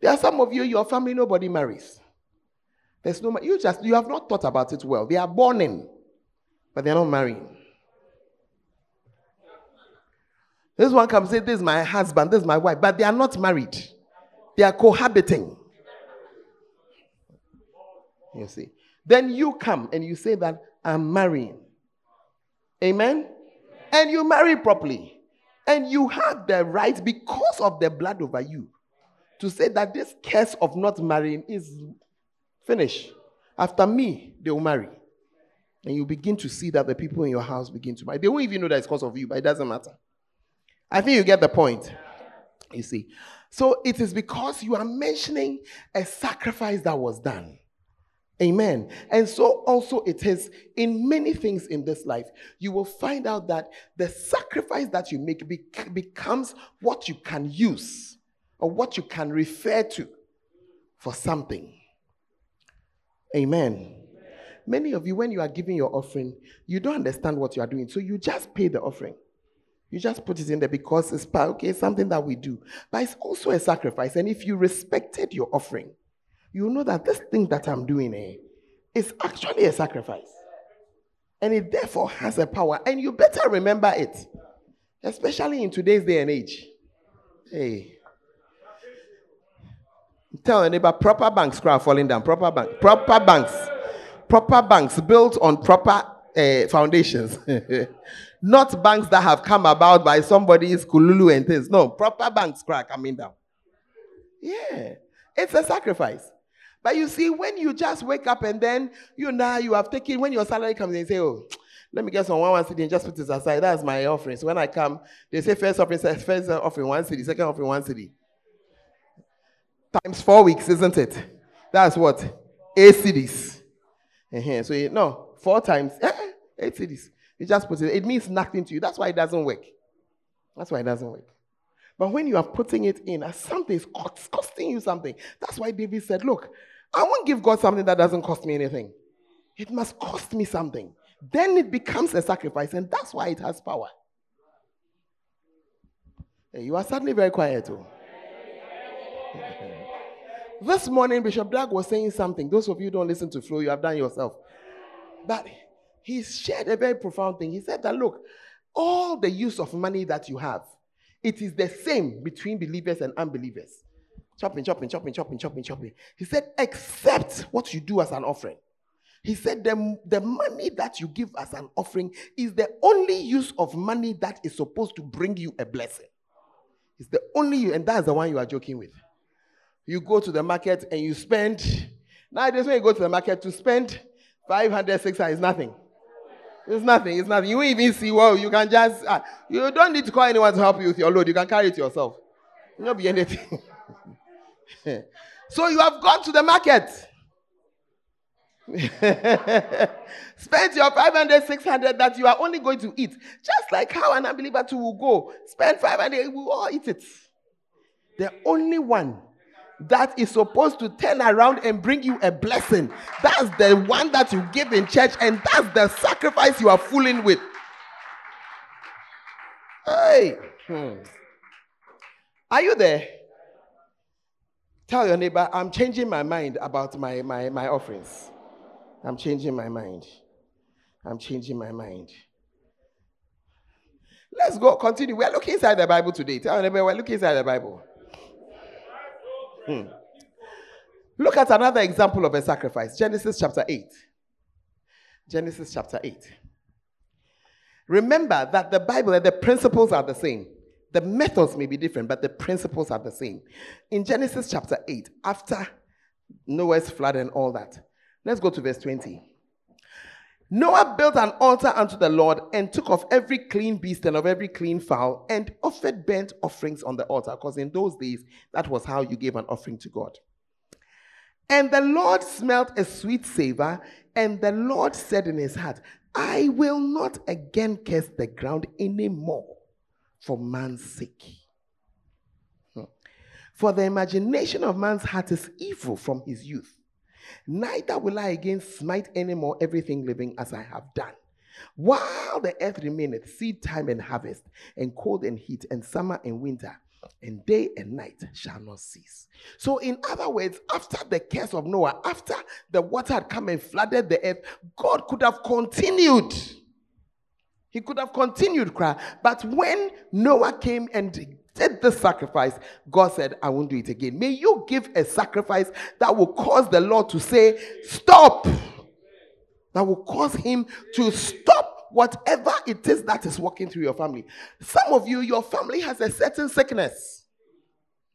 There are some of you, your family, nobody marries. There's no, you just, you have not thought about it well. They are born in, but they're not marrying. This one comes and say, This is my husband, this is my wife, but they are not married. They are cohabiting. You see. Then you come and you say that I'm marrying. Amen? And you marry properly. And you have the right, because of the blood over you, to say that this curse of not marrying is finished. After me, they will marry. And you begin to see that the people in your house begin to marry. They won't even know that it's because of you, but it doesn't matter. I think you get the point. You see. So it is because you are mentioning a sacrifice that was done. Amen. And so also it is in many things in this life. You will find out that the sacrifice that you make bec- becomes what you can use or what you can refer to for something. Amen. Many of you, when you are giving your offering, you don't understand what you are doing. So you just pay the offering. You just put it in there because it's okay, something that we do. But it's also a sacrifice. And if you respected your offering, you know that this thing that I'm doing eh, is actually a sacrifice. And it therefore has a power. And you better remember it. Especially in today's day and age. Hey. Tell your neighbor proper banks crowd falling down. Proper bank. Proper banks. Proper banks built on proper uh, foundations. Not banks that have come about by somebody's kululu and things. No, proper banks crack coming down. Yeah. It's a sacrifice. But you see, when you just wake up and then you know you have taken, when your salary comes in, you say, Oh, let me get some one one cedi and just put this aside. That's my offering. So when I come, they say first offering, first offering one cedi, second offering one cedi. Times four weeks, isn't it? That's what? Eight cedis. Uh-huh. So you, no, four times, eh, eight cedis. You just put it, it means nothing to you. That's why it doesn't work. That's why it doesn't work. But when you are putting it in something is costing you something, that's why David said, Look, I won't give God something that doesn't cost me anything. It must cost me something. Then it becomes a sacrifice, and that's why it has power. Hey, you are suddenly very quiet, too. this morning, Bishop Dag was saying something. Those of you don't listen to Flow, you have done yourself. But he shared a very profound thing. He said that, look, all the use of money that you have, it is the same between believers and unbelievers. Chopping, chopping, chopping, chopping, chopping, chopping. He said, except what you do as an offering. He said, the, the money that you give as an offering is the only use of money that is supposed to bring you a blessing. It's the only, and that's the one you are joking with. You go to the market and you spend, nowadays when you go to the market to spend 500, 600 is nothing. It's nothing. It's nothing. You won't even see, well, you can just, uh, you don't need to call anyone to help you with your load. You can carry it yourself. It not be anything. So you have gone to the market. Spend your 500, 600 that you are only going to eat. Just like how an unbeliever too will go. Spend 500, we will all eat it. The only one that is supposed to turn around and bring you a blessing. That's the one that you give in church, and that's the sacrifice you are fooling with. Hey. Hmm. Are you there? Tell your neighbor, I'm changing my mind about my, my, my offerings. I'm changing my mind. I'm changing my mind. Let's go continue. We're looking inside the Bible today. Tell your neighbor, we're looking inside the Bible. Hmm. Look at another example of a sacrifice Genesis chapter 8. Genesis chapter 8. Remember that the Bible and the principles are the same. The methods may be different, but the principles are the same. In Genesis chapter 8, after Noah's flood and all that, let's go to verse 20. Noah built an altar unto the Lord and took of every clean beast and of every clean fowl and offered burnt offerings on the altar. Because in those days, that was how you gave an offering to God. And the Lord smelt a sweet savor, and the Lord said in his heart, I will not again curse the ground anymore for man's sake. Hmm. For the imagination of man's heart is evil from his youth. Neither will I again smite any more everything living as I have done. While the earth remaineth, seed time and harvest, and cold and heat, and summer and winter, and day and night shall not cease. So, in other words, after the curse of Noah, after the water had come and flooded the earth, God could have continued. He could have continued cry. But when Noah came and did the sacrifice, God said, I won't do it again. May you give a sacrifice that will cause the Lord to say, Stop. That will cause him to stop whatever it is that is working through your family. Some of you, your family has a certain sickness.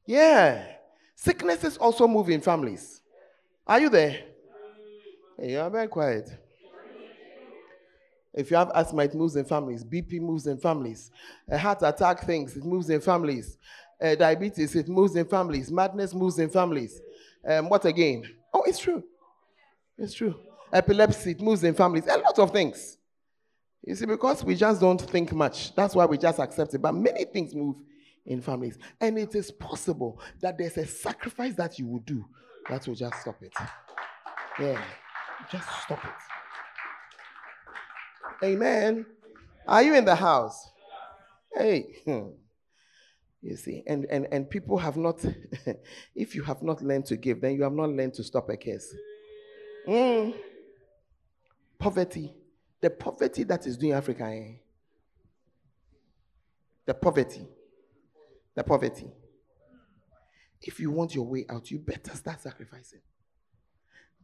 Yeah. Sicknesses also move in families. Are you there? You are very quiet. If you have asthma, it moves in families. BP moves in families. A heart attack things, it moves in families. Uh, diabetes, it moves in families. Madness moves in families. Um, what again? Oh, it's true. It's true. Epilepsy, it moves in families. A lot of things. You see, because we just don't think much, that's why we just accept it. But many things move in families. And it is possible that there's a sacrifice that you will do that will just stop it. Yeah. Just stop it. Amen. Are you in the house? Hey. You see, and, and, and people have not, if you have not learned to give, then you have not learned to stop a case. Mm. Poverty. The poverty that is doing Africa. Eh? The poverty. The poverty. If you want your way out, you better start sacrificing.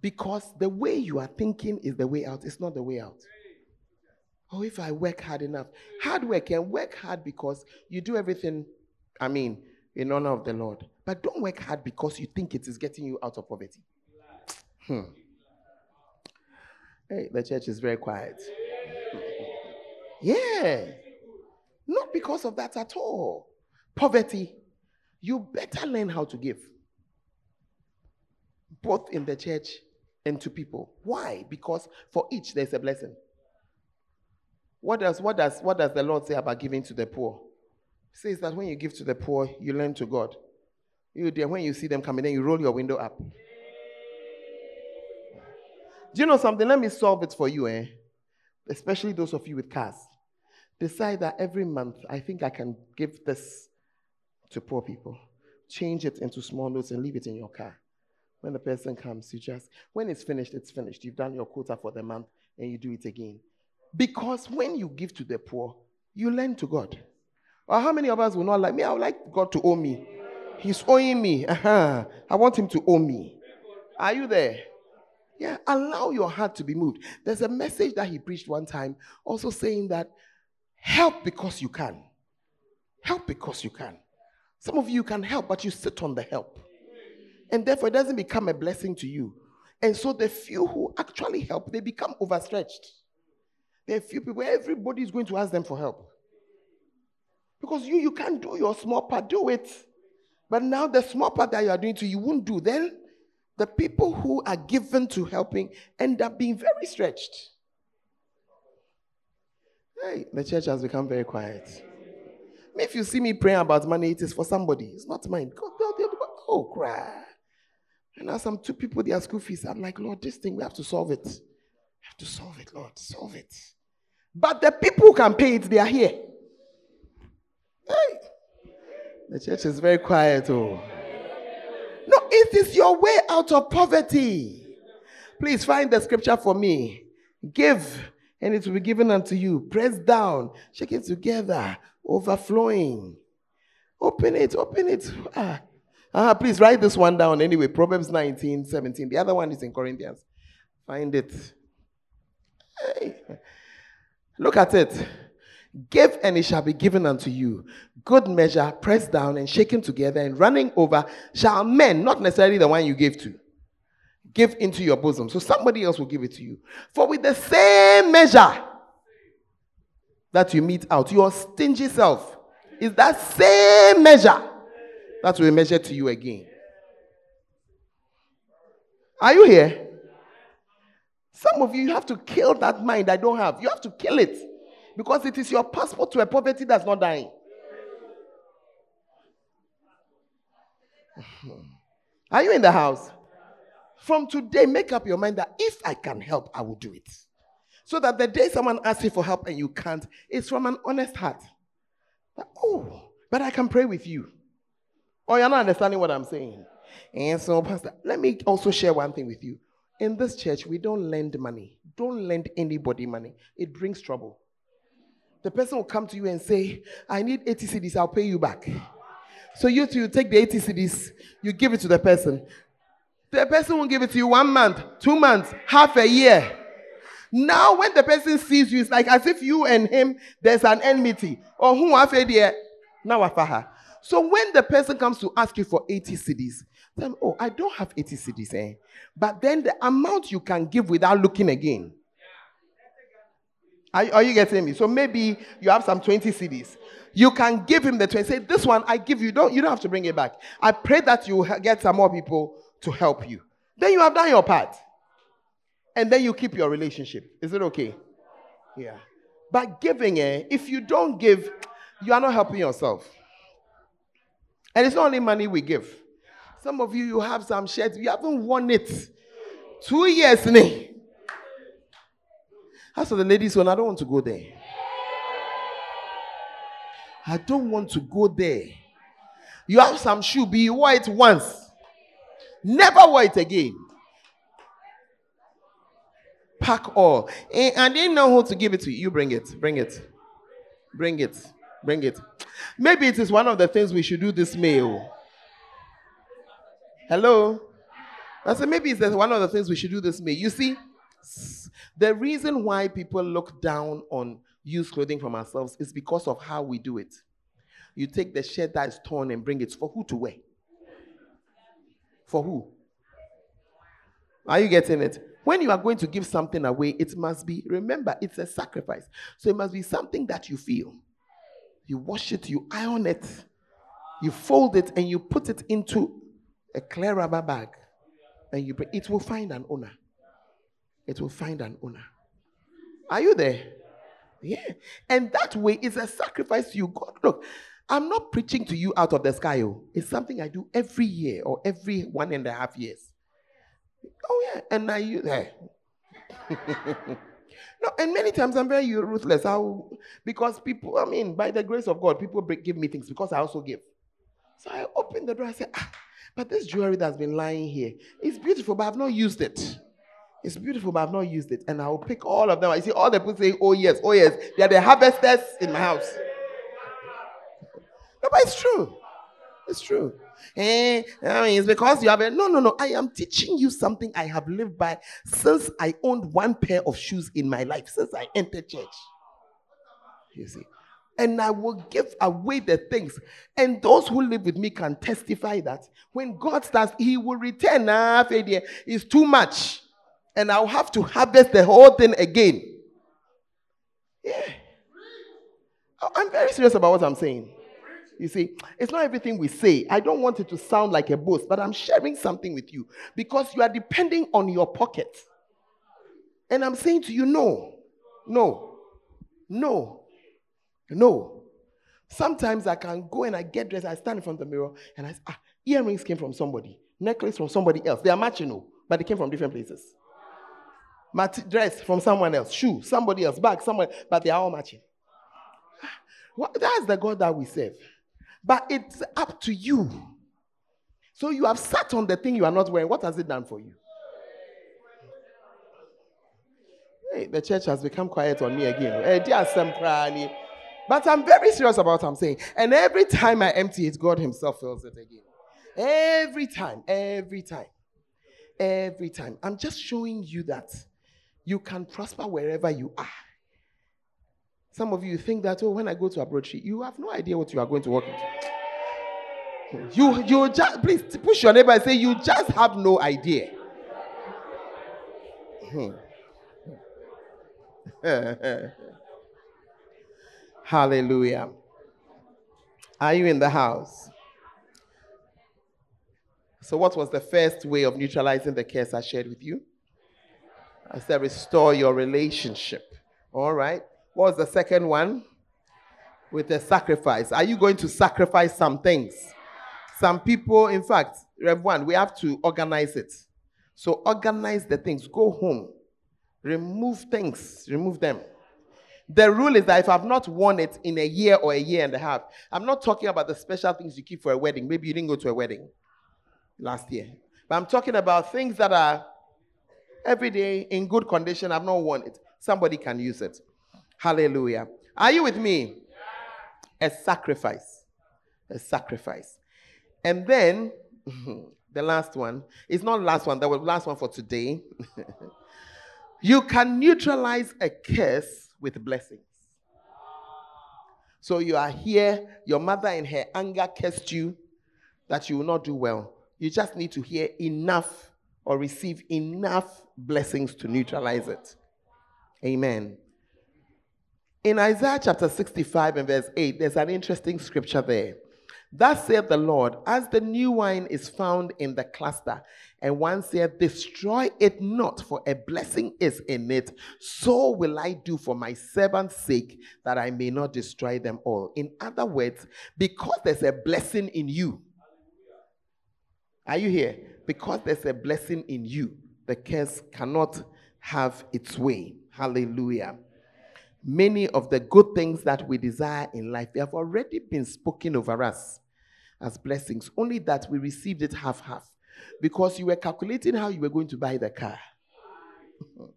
Because the way you are thinking is the way out, it's not the way out. Oh, if I work hard enough. Hard work and work hard because you do everything, I mean, in honor of the Lord. But don't work hard because you think it is getting you out of poverty. Hmm. Hey, the church is very quiet. Yeah. Not because of that at all. Poverty. You better learn how to give. Both in the church and to people. Why? Because for each there's a blessing. What does what does what does the Lord say about giving to the poor? He says that when you give to the poor, you learn to God. You there when you see them coming, then you roll your window up. Do you know something? Let me solve it for you, eh? Especially those of you with cars. Decide that every month I think I can give this to poor people. Change it into small notes and leave it in your car. When the person comes, you just when it's finished, it's finished. You've done your quota for the month and you do it again. Because when you give to the poor, you lend to God. Or how many of us will not like me? I would like God to owe me. He's owing me. Uh-huh. I want him to owe me. Are you there? Yeah, allow your heart to be moved. There's a message that he preached one time, also saying that help because you can. Help because you can. Some of you can help, but you sit on the help. And therefore, it doesn't become a blessing to you. And so, the few who actually help, they become overstretched. There are few people, everybody is going to ask them for help. Because you, you can't do your small part, do it. But now the small part that you are doing to you won't do. Then the people who are given to helping end up being very stretched. Hey, the church has become very quiet. If you see me praying about money, it is for somebody. It's not mine. God, God, God, God. Oh, cry. And now some two people, their school fees. I'm like, Lord, this thing, we have to solve it. We have to solve it, Lord. Solve it. But the people who can pay it, they are here. Hey. The church is very quiet. Oh. No, it is your way out of poverty. Please find the scripture for me. Give, and it will be given unto you. Press down, shake it together, overflowing. Open it, open it. Ah. Ah, please write this one down anyway. Proverbs 19, 17. The other one is in Corinthians. Find it. Hey. Look at it. Give and it shall be given unto you. Good measure, pressed down and shaken together and running over, shall men, not necessarily the one you gave to, give into your bosom. So somebody else will give it to you. For with the same measure that you meet out, your stingy self is that same measure that will measure to you again. Are you here? Some of you, have to kill that mind I don't have. You have to kill it because it is your passport to a poverty that's not dying. Are you in the house? From today, make up your mind that if I can help, I will do it. So that the day someone asks you for help and you can't, it's from an honest heart. Oh, but I can pray with you. Or you're not understanding what I'm saying. And so, Pastor, let me also share one thing with you. In this church, we don't lend money. Don't lend anybody money. It brings trouble. The person will come to you and say, I need 80 cedis, I'll pay you back. So you two take the 80 cedis, you give it to the person. The person will give it to you one month, two months, half a year. Now, when the person sees you, it's like as if you and him, there's an enmity. Or who have a now afaha. So when the person comes to ask you for 80 cedis, tell them, oh, I don't have 80 cedis. eh? But then the amount you can give without looking again. Are, are you getting me? So maybe you have some 20 cedis. You can give him the 20. Say, this one I give you. Don't you don't have to bring it back. I pray that you get some more people to help you. Then you have done your part. And then you keep your relationship. Is it okay? Yeah. But giving, eh, if you don't give, you are not helping yourself. And it's not only money we give. Some of you, you have some shirts, you haven't worn it. Two years, ne? As for the ladies one, I don't want to go there. I don't want to go there. You have some shoe, be you wore it once. Never wear it again. Pack all. And, and they know who to give it to you. Bring it. Bring it. Bring it. Bring it. Maybe it is one of the things we should do this mail. Oh. Hello? I said, maybe it's one of the things we should do this May. You see, the reason why people look down on used clothing from ourselves is because of how we do it. You take the shirt that is torn and bring it for who to wear? For who? Are you getting it? When you are going to give something away, it must be, remember, it's a sacrifice. So it must be something that you feel. You wash it, you iron it, you fold it, and you put it into a clear rubber bag. And you bring, it will find an owner. It will find an owner. Are you there? Yeah. And that way is a sacrifice to you. God, look, I'm not preaching to you out of the sky. Oh. It's something I do every year or every one and a half years. Oh, yeah. And I use eh. no, and many times I'm very ruthless. How because people, I mean, by the grace of God, people give me things because I also give. So I open the door, I say, ah, but this jewelry that's been lying here, it's beautiful, but I've not used it. It's beautiful, but I've not used it. And I'll pick all of them. I see all the people saying, oh yes, oh yes. They are the harvesters in my house. No, but it's true. It's true. Eh, I mean, it's because you have a no, no, no. I am teaching you something I have lived by since I owned one pair of shoes in my life, since I entered church. You see. And I will give away the things. And those who live with me can testify that when God starts, He will return. Ah, it's too much. And I'll have to harvest the whole thing again. Yeah. I'm very serious about what I'm saying. You see, it's not everything we say. I don't want it to sound like a boast, but I'm sharing something with you because you are depending on your pocket. And I'm saying to you, no, no, no, no. Sometimes I can go and I get dressed, I stand in front of the mirror, and I say, ah, earrings came from somebody, necklace from somebody else. They are matching, no, but they came from different places. Mat- dress from someone else, shoe, somebody else, bag, someone, but they are all matching. Well, that's the God that we serve. But it's up to you. So you have sat on the thing you are not wearing. What has it done for you? Hey, the church has become quiet on me again. Hey, dear Sam. But I'm very serious about what I'm saying. And every time I empty it, God Himself fills it again. Every time, every time, every time. I'm just showing you that you can prosper wherever you are. Some of you think that, oh, when I go to abroad, you have no idea what you are going to walk into. You, you just, please push your neighbor and say, you just have no idea. Hmm. Hallelujah. Are you in the house? So, what was the first way of neutralizing the curse I shared with you? I said, restore your relationship. All right. What was the second one? With the sacrifice. Are you going to sacrifice some things? Some people, in fact, Rev 1, we have to organize it. So, organize the things. Go home. Remove things. Remove them. The rule is that if I've not worn it in a year or a year and a half, I'm not talking about the special things you keep for a wedding. Maybe you didn't go to a wedding last year. But I'm talking about things that are every day in good condition. I've not worn it. Somebody can use it. Hallelujah. Are you with me? A sacrifice. A sacrifice. And then the last one It's not last one, that was last one for today. you can neutralize a curse with blessings. So you are here, your mother in her anger cursed you that you will not do well. You just need to hear enough or receive enough blessings to neutralize it. Amen. In Isaiah chapter 65 and verse 8, there's an interesting scripture there. Thus saith the Lord, as the new wine is found in the cluster, and one said, Destroy it not, for a blessing is in it, so will I do for my servant's sake, that I may not destroy them all. In other words, because there's a blessing in you. Are you here? Because there's a blessing in you, the curse cannot have its way. Hallelujah many of the good things that we desire in life they have already been spoken over us as blessings only that we received it half half because you were calculating how you were going to buy the car.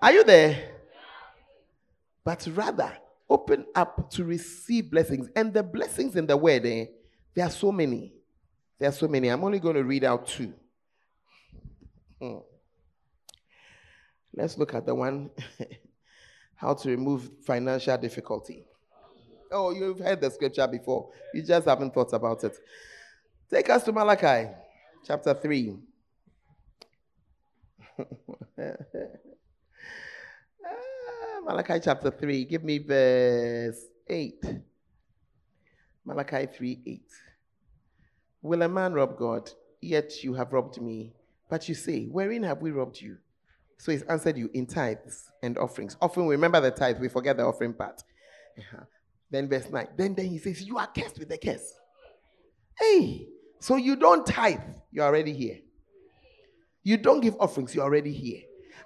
Are you there? But rather open up to receive blessings. And the blessings in the word eh, there are so many. There are so many. I'm only going to read out two. Hmm. Let's look at the one how to remove financial difficulty. Oh, you've heard the scripture before. You just haven't thought about it. Take us to Malachi chapter 3. Ah, Malachi chapter 3. Give me verse 8. Malachi 3 8. Will a man rob God? Yet you have robbed me. But you say, Wherein have we robbed you? So he's answered you in tithes and offerings. Often we remember the tithe, we forget the offering part. Uh-huh. Then verse 9. Then, then he says, You are cursed with the curse. Hey, so you don't tithe, you're already here. You don't give offerings, you're already here.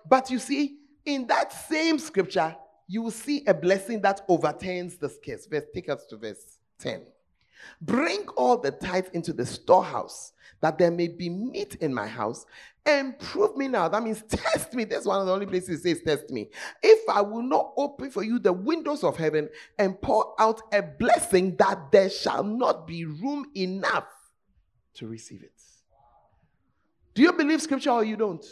But you see, in that same scripture, you will see a blessing that overturns this curse. Verse, take us to verse 10. Bring all the tithes into the storehouse, that there may be meat in my house, and prove me now. That means test me. That's one of the only places it says test me. If I will not open for you the windows of heaven and pour out a blessing that there shall not be room enough to receive it. Do you believe scripture or you don't?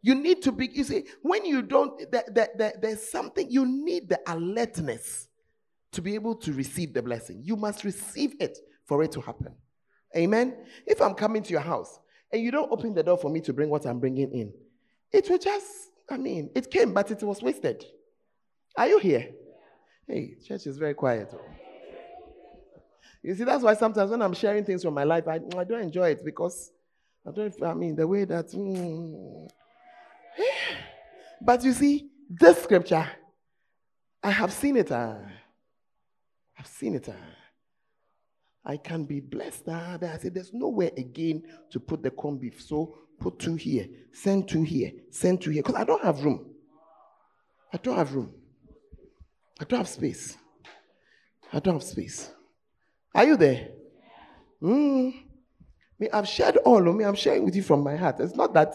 You need to be, you see, when you don't, there, there, there, there's something, you need the alertness to be able to receive the blessing. You must receive it for it to happen. Amen. If I'm coming to your house and you don't open the door for me to bring what I'm bringing in, it will just, I mean, it came, but it was wasted. Are you here? Hey, church is very quiet. You see, that's why sometimes when I'm sharing things from my life, I, I don't enjoy it because I don't, I mean, the way that. mm. But you see, this scripture, I have seen it. Uh, I've seen it. Uh, I can be blessed. Then I said, there's nowhere again to put the corned beef. So put two here, send two here, send two here. Because I don't have room. I don't have room. I don't have space. I don't have space. Are you there? Mm. Me, I've shared all of me. I'm sharing with you from my heart. It's not that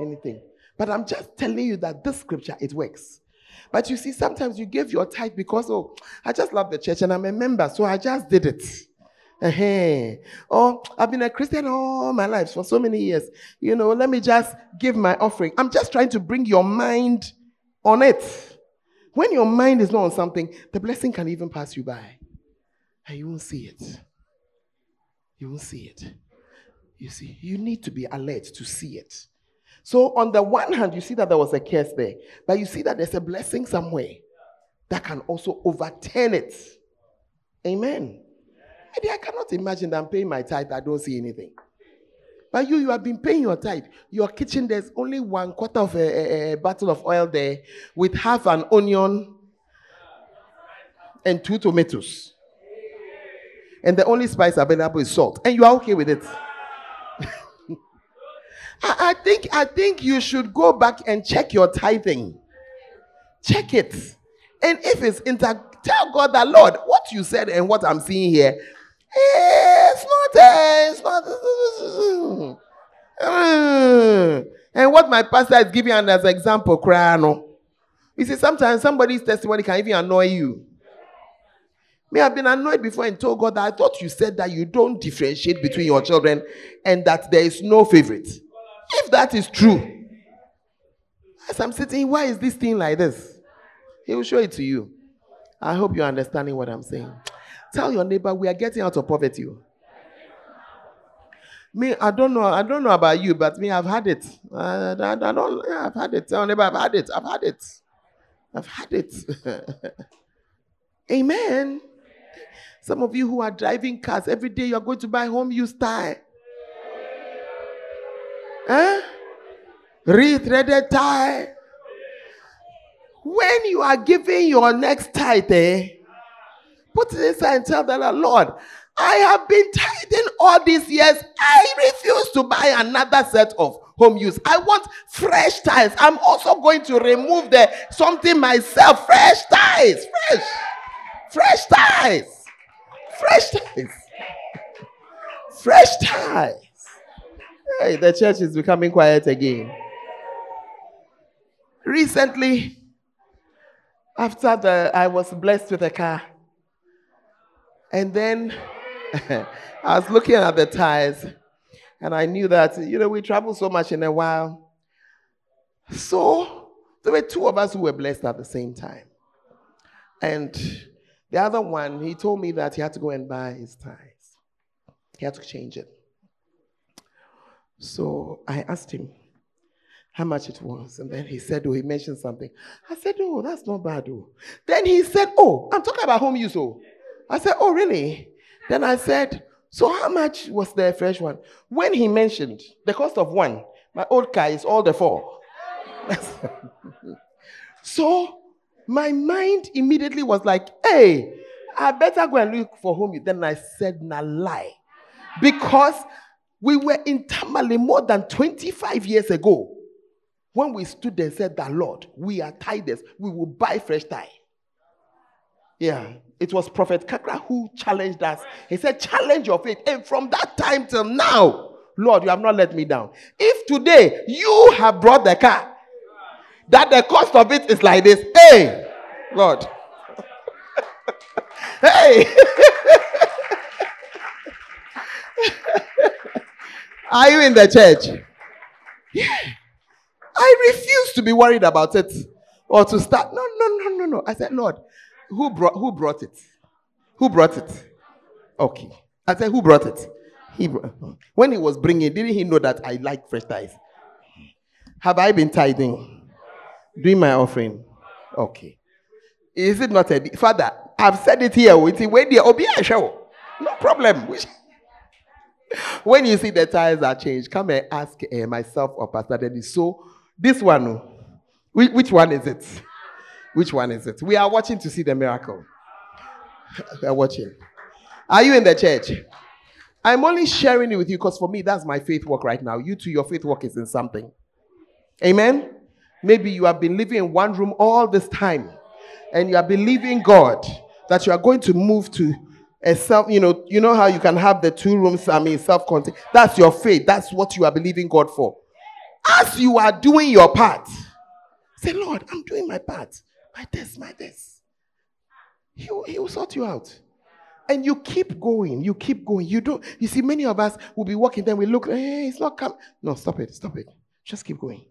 anything. But I'm just telling you that this scripture, it works. But you see, sometimes you give your tithe because, oh, I just love the church and I'm a member, so I just did it. uh Oh, I've been a Christian all my life for so many years. You know, let me just give my offering. I'm just trying to bring your mind on it. When your mind is not on something, the blessing can even pass you by. And you won't see it. You won't see it. You see, you need to be alert to see it. So, on the one hand, you see that there was a curse there, but you see that there's a blessing somewhere that can also overturn it. Amen. Maybe I cannot imagine that I'm paying my tithe, I don't see anything. But you, you have been paying your tithe. Your kitchen, there's only one quarter of a, a, a bottle of oil there with half an onion and two tomatoes. And the only spice available is salt. And you are okay with it. I, I think I think you should go back and check your tithing. Check it. And if it's inter tell God that Lord, what you said and what I'm seeing here, it's not eh, it's not Mm. and what my pastor is giving as an example, cry no. You see, sometimes somebody's testimony can even annoy you. Me, I've been annoyed before and told God that I thought you said that you don't differentiate between your children and that there is no favorite. If that is true, as I'm sitting, why is this thing like this? He will show it to you. I hope you're understanding what I'm saying. Tell your neighbor we are getting out of poverty. Me, I don't know. I don't know about you, but me, I've had it. I, I, I don't. Yeah, I've had it. Tell neighbor I've had it. I've had it. I've had it. Amen. Some of you who are driving cars every day, you are going to buy home use tire. Huh? Rethreaded tie. When you are giving your next tithe, eh, put it inside and tell the Lord, I have been tithing all these years. I refuse to buy another set of home use. I want fresh tithes. I'm also going to remove the something myself. Fresh tithes. Fresh. Fresh tithes. Fresh tithes. Fresh tithes. Hey, the church is becoming quiet again. Recently, after the I was blessed with a car, and then I was looking at the tires, and I knew that you know we travel so much in a while. So there were two of us who were blessed at the same time, and the other one he told me that he had to go and buy his tires. He had to change it. So I asked him how much it was. And then he said, Oh, he mentioned something. I said, Oh, that's not bad. Oh. Then he said, Oh, I'm talking about home use. Oh. I said, Oh, really? Then I said, So how much was the fresh one? When he mentioned the cost of one, my old car is all the four. so my mind immediately was like, Hey, I better go and look for home. Then I said, Nah lie. Because we were in Tamale more than 25 years ago when we stood there and said that, Lord, we are tithers. We will buy fresh tie. Yeah, it was Prophet Kakra who challenged us. He said, Challenge your faith. And from that time till now, Lord, you have not let me down. If today you have brought the car, that the cost of it is like this, hey, Lord. hey. Are you in the church? Yeah. I refuse to be worried about it or to start. No, no, no, no, no. I said, Lord, who brought who brought it? Who brought it? Okay. I said, who brought it? He brought, when he was bringing, didn't he know that I like fresh ties? Have I been tithing? Doing my offering? Okay. Is it not a? Father, I've said it here. It's when the Obi show. No problem. When you see the tires are changed, come and ask uh, myself or Pastor Dennis. So, this one, which, which one is it? Which one is it? We are watching to see the miracle. We are watching. Are you in the church? I'm only sharing it with you because for me, that's my faith work right now. You too, your faith work is in something. Amen. Maybe you have been living in one room all this time and you are believing God that you are going to move to a self, you know, you know how you can have the two rooms, I mean, self-contained. That's your faith. That's what you are believing God for. As you are doing your part, say, Lord, I'm doing my part. My this, my this. He will, he will sort you out. And you keep going. You keep going. You don't. You see, many of us will be walking. Then we look. Hey, it's not coming. No, stop it. Stop it. Just keep going.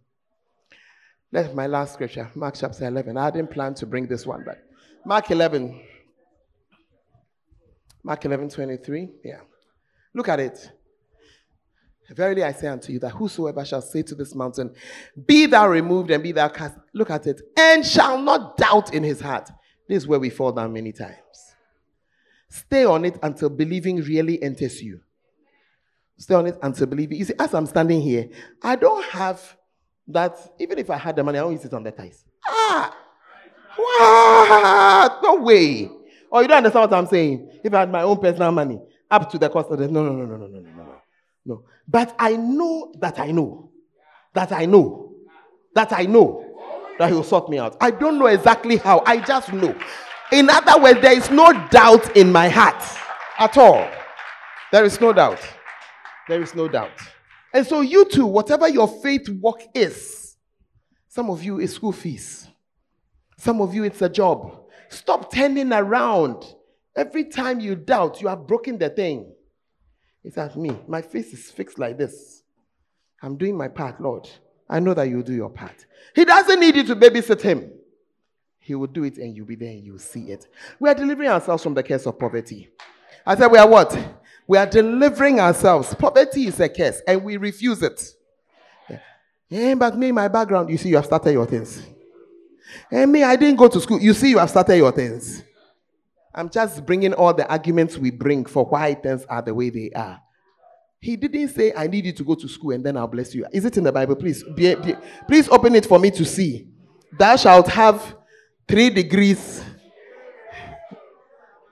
That's my last scripture, Mark chapter 11. I didn't plan to bring this one, but Mark 11. Mark 11, 23. Yeah. Look at it. Verily I say unto you that whosoever shall say to this mountain, Be thou removed and be thou cast, look at it, and shall not doubt in his heart. This is where we fall down many times. Stay on it until believing really enters you. Stay on it until believing. You see, as I'm standing here, I don't have that, even if I had the money, I don't use it on the ties. Ah! What? No way. Or you don't understand what I'm saying? If I had my own personal money, up to the cost of the. No, no, no, no, no, no, no, no. No. But I know that I know. That I know. That I know that he'll sort me out. I don't know exactly how. I just know. In other words, there is no doubt in my heart at all. There is no doubt. There is no doubt. And so, you too, whatever your faith work is, some of you is school fees, some of you it's a job. Stop turning around. Every time you doubt, you have broken the thing. It's at me. My face is fixed like this. I'm doing my part, Lord. I know that you do your part. He doesn't need you to babysit him. He will do it and you'll be there and you'll see it. We are delivering ourselves from the curse of poverty. I said, We are what? We are delivering ourselves. Poverty is a curse and we refuse it. Yeah, but me, my background, you see, you have started your things. And me, I didn't go to school. You see, you have started your things. I'm just bringing all the arguments we bring for why things are the way they are. He didn't say, I need you to go to school and then I'll bless you. Is it in the Bible? Please, be, be, please open it for me to see. Thou shalt have three degrees.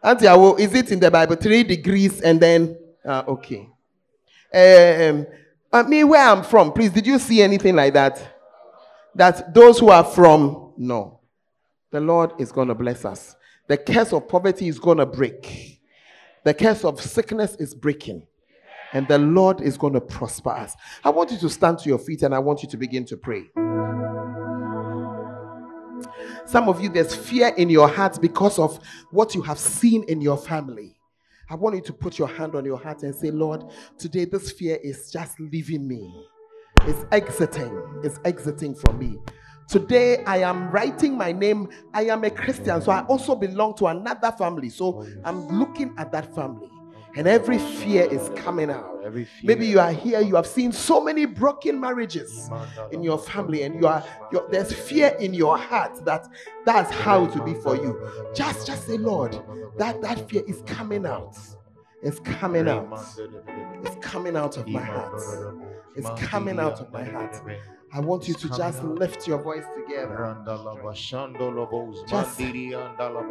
Auntie, is it in the Bible? Three degrees and then, uh, okay. Um, uh, me, where I'm from, please, did you see anything like that? That those who are from, no. The Lord is going to bless us. The curse of poverty is going to break. The curse of sickness is breaking. And the Lord is going to prosper us. I want you to stand to your feet and I want you to begin to pray. Some of you, there's fear in your heart because of what you have seen in your family. I want you to put your hand on your heart and say, Lord, today this fear is just leaving me. It's exiting. It's exiting from me. Today I am writing my name. I am a Christian, so I also belong to another family. So I'm looking at that family. And every fear is coming out. Maybe you are here, you have seen so many broken marriages in your family, and you are there's fear in your heart that that's how it will be for you. Just just say, Lord, that that fear is coming out. It's coming out. It's coming out of my heart. It's coming out of my heart. I want you to just lift your voice together. Just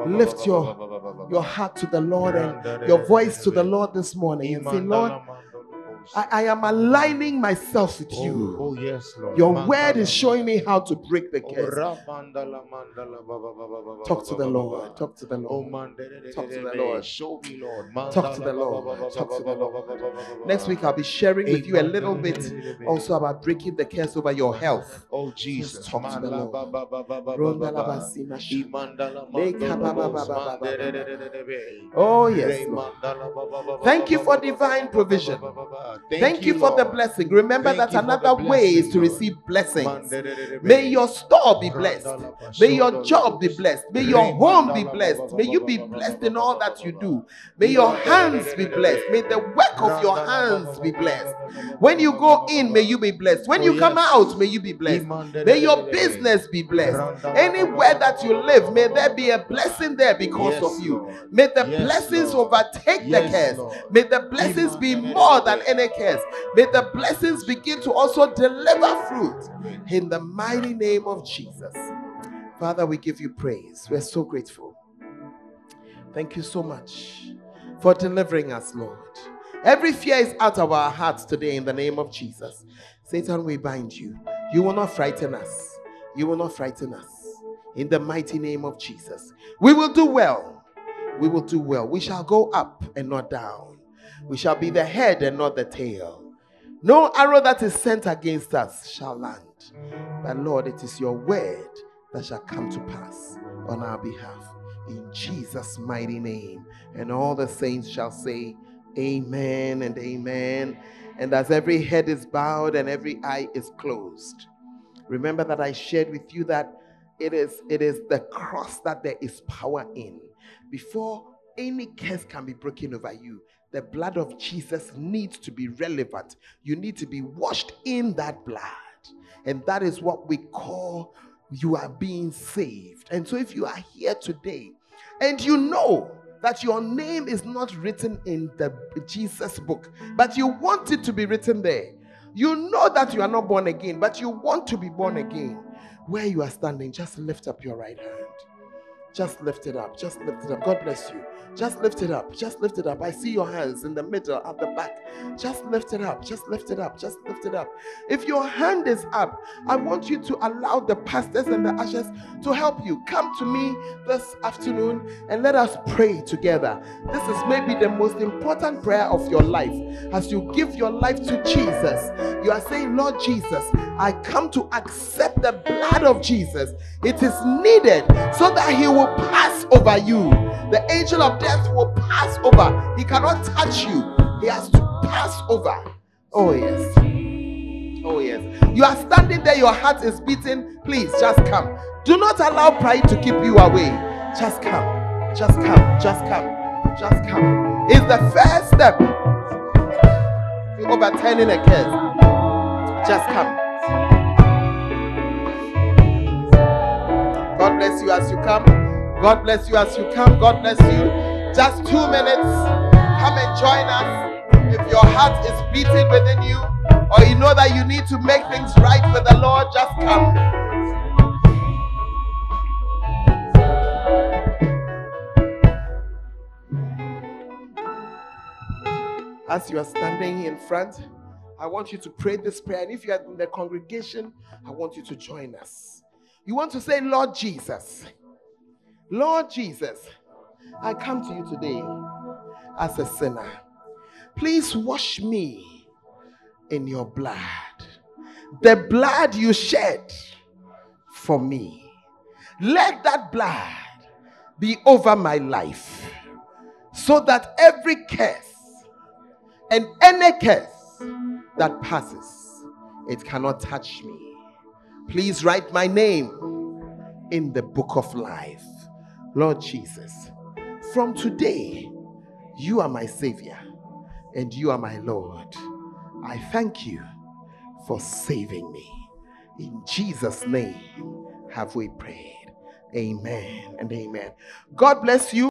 lift your, your heart to the Lord and your voice to the Lord this morning and say, Lord, I, I am aligning myself with you. Oh, yes, Lord. Your word is showing me how to break the curse. Talk to the Lord. Talk to the Lord. Talk to the Lord. Show me, Lord. Talk to the Lord. Talk to the Lord. Next week, I'll be sharing with you a little bit also about breaking the curse over your health. Oh, Jesus. Talk to the Lord. Oh, yes. Lord. Thank you for divine provision. God. Thank, you, for the blessing. Remember Thank that you another way is to receive blessings. May your store be blessed. May your job be blessed. May your home be blessed. May you be blessed in all that you do. May your hands be blessed. May the work of your hands be blessed. When you go in, may you be blessed. When you come out, may you be blessed. May your business be blessed. Anywhere that you live, may there be a blessing there because of you. May the blessings overtake the curse. May the blessings be more than any May the blessings begin to also deliver fruit in the mighty name of Jesus. Father, we give you praise. We're so grateful. Thank you so much for delivering us, Lord. Every fear is out of our hearts today in the name of Jesus. Satan, we bind you. You will not frighten us. You will not frighten us. In the mighty name of Jesus. We will do well. We will do well. We shall go up and not down. We shall be the head and not the tail. No arrow that is sent against us shall land. But Lord, it is your word that shall come to pass on our behalf. In Jesus' mighty name. And all the saints shall say, Amen and Amen. And as every head is bowed and every eye is closed, remember that I shared with you that it is it is the cross that there is power in. Before any curse can be broken over you, the blood of Jesus needs to be relevant. You need to be washed in that blood. And that is what we call you are being saved. And so if you are here today and you know that your name is not written in the Jesus book, but you want it to be written there. You know that you are not born again, but you want to be born again. Where you are standing, just lift up your right hand. Just lift it up. Just lift it up. God bless you. Just lift it up. Just lift it up. I see your hands in the middle, at the back. Just lift it up. Just lift it up. Just lift it up. If your hand is up, I want you to allow the pastors and the ushers to help you. Come to me this afternoon and let us pray together. This is maybe the most important prayer of your life. As you give your life to Jesus, you are saying, Lord Jesus, I come to accept the blood of Jesus. It is needed so that He will pass over you. The angel of death will pass over. He cannot touch you, He has to pass over. Oh, yes. Oh, yes. You are standing there, your heart is beating. Please just come. Do not allow pride to keep you away. Just come. Just come. Just come. Just come. It's the first step to overturning a curse. Just come. God bless you as you come. God bless you as you come. God bless you. Just two minutes. Come and join us. If your heart is beating within you, or you know that you need to make things right with the Lord, just come. As you are standing in front, I want you to pray this prayer. And if you are in the congregation, I want you to join us. You want to say, Lord Jesus, Lord Jesus, I come to you today as a sinner. Please wash me in your blood. The blood you shed for me. Let that blood be over my life so that every curse and any curse that passes, it cannot touch me. Please write my name in the book of life. Lord Jesus, from today, you are my Savior and you are my Lord. I thank you for saving me. In Jesus' name have we prayed. Amen and amen. God bless you.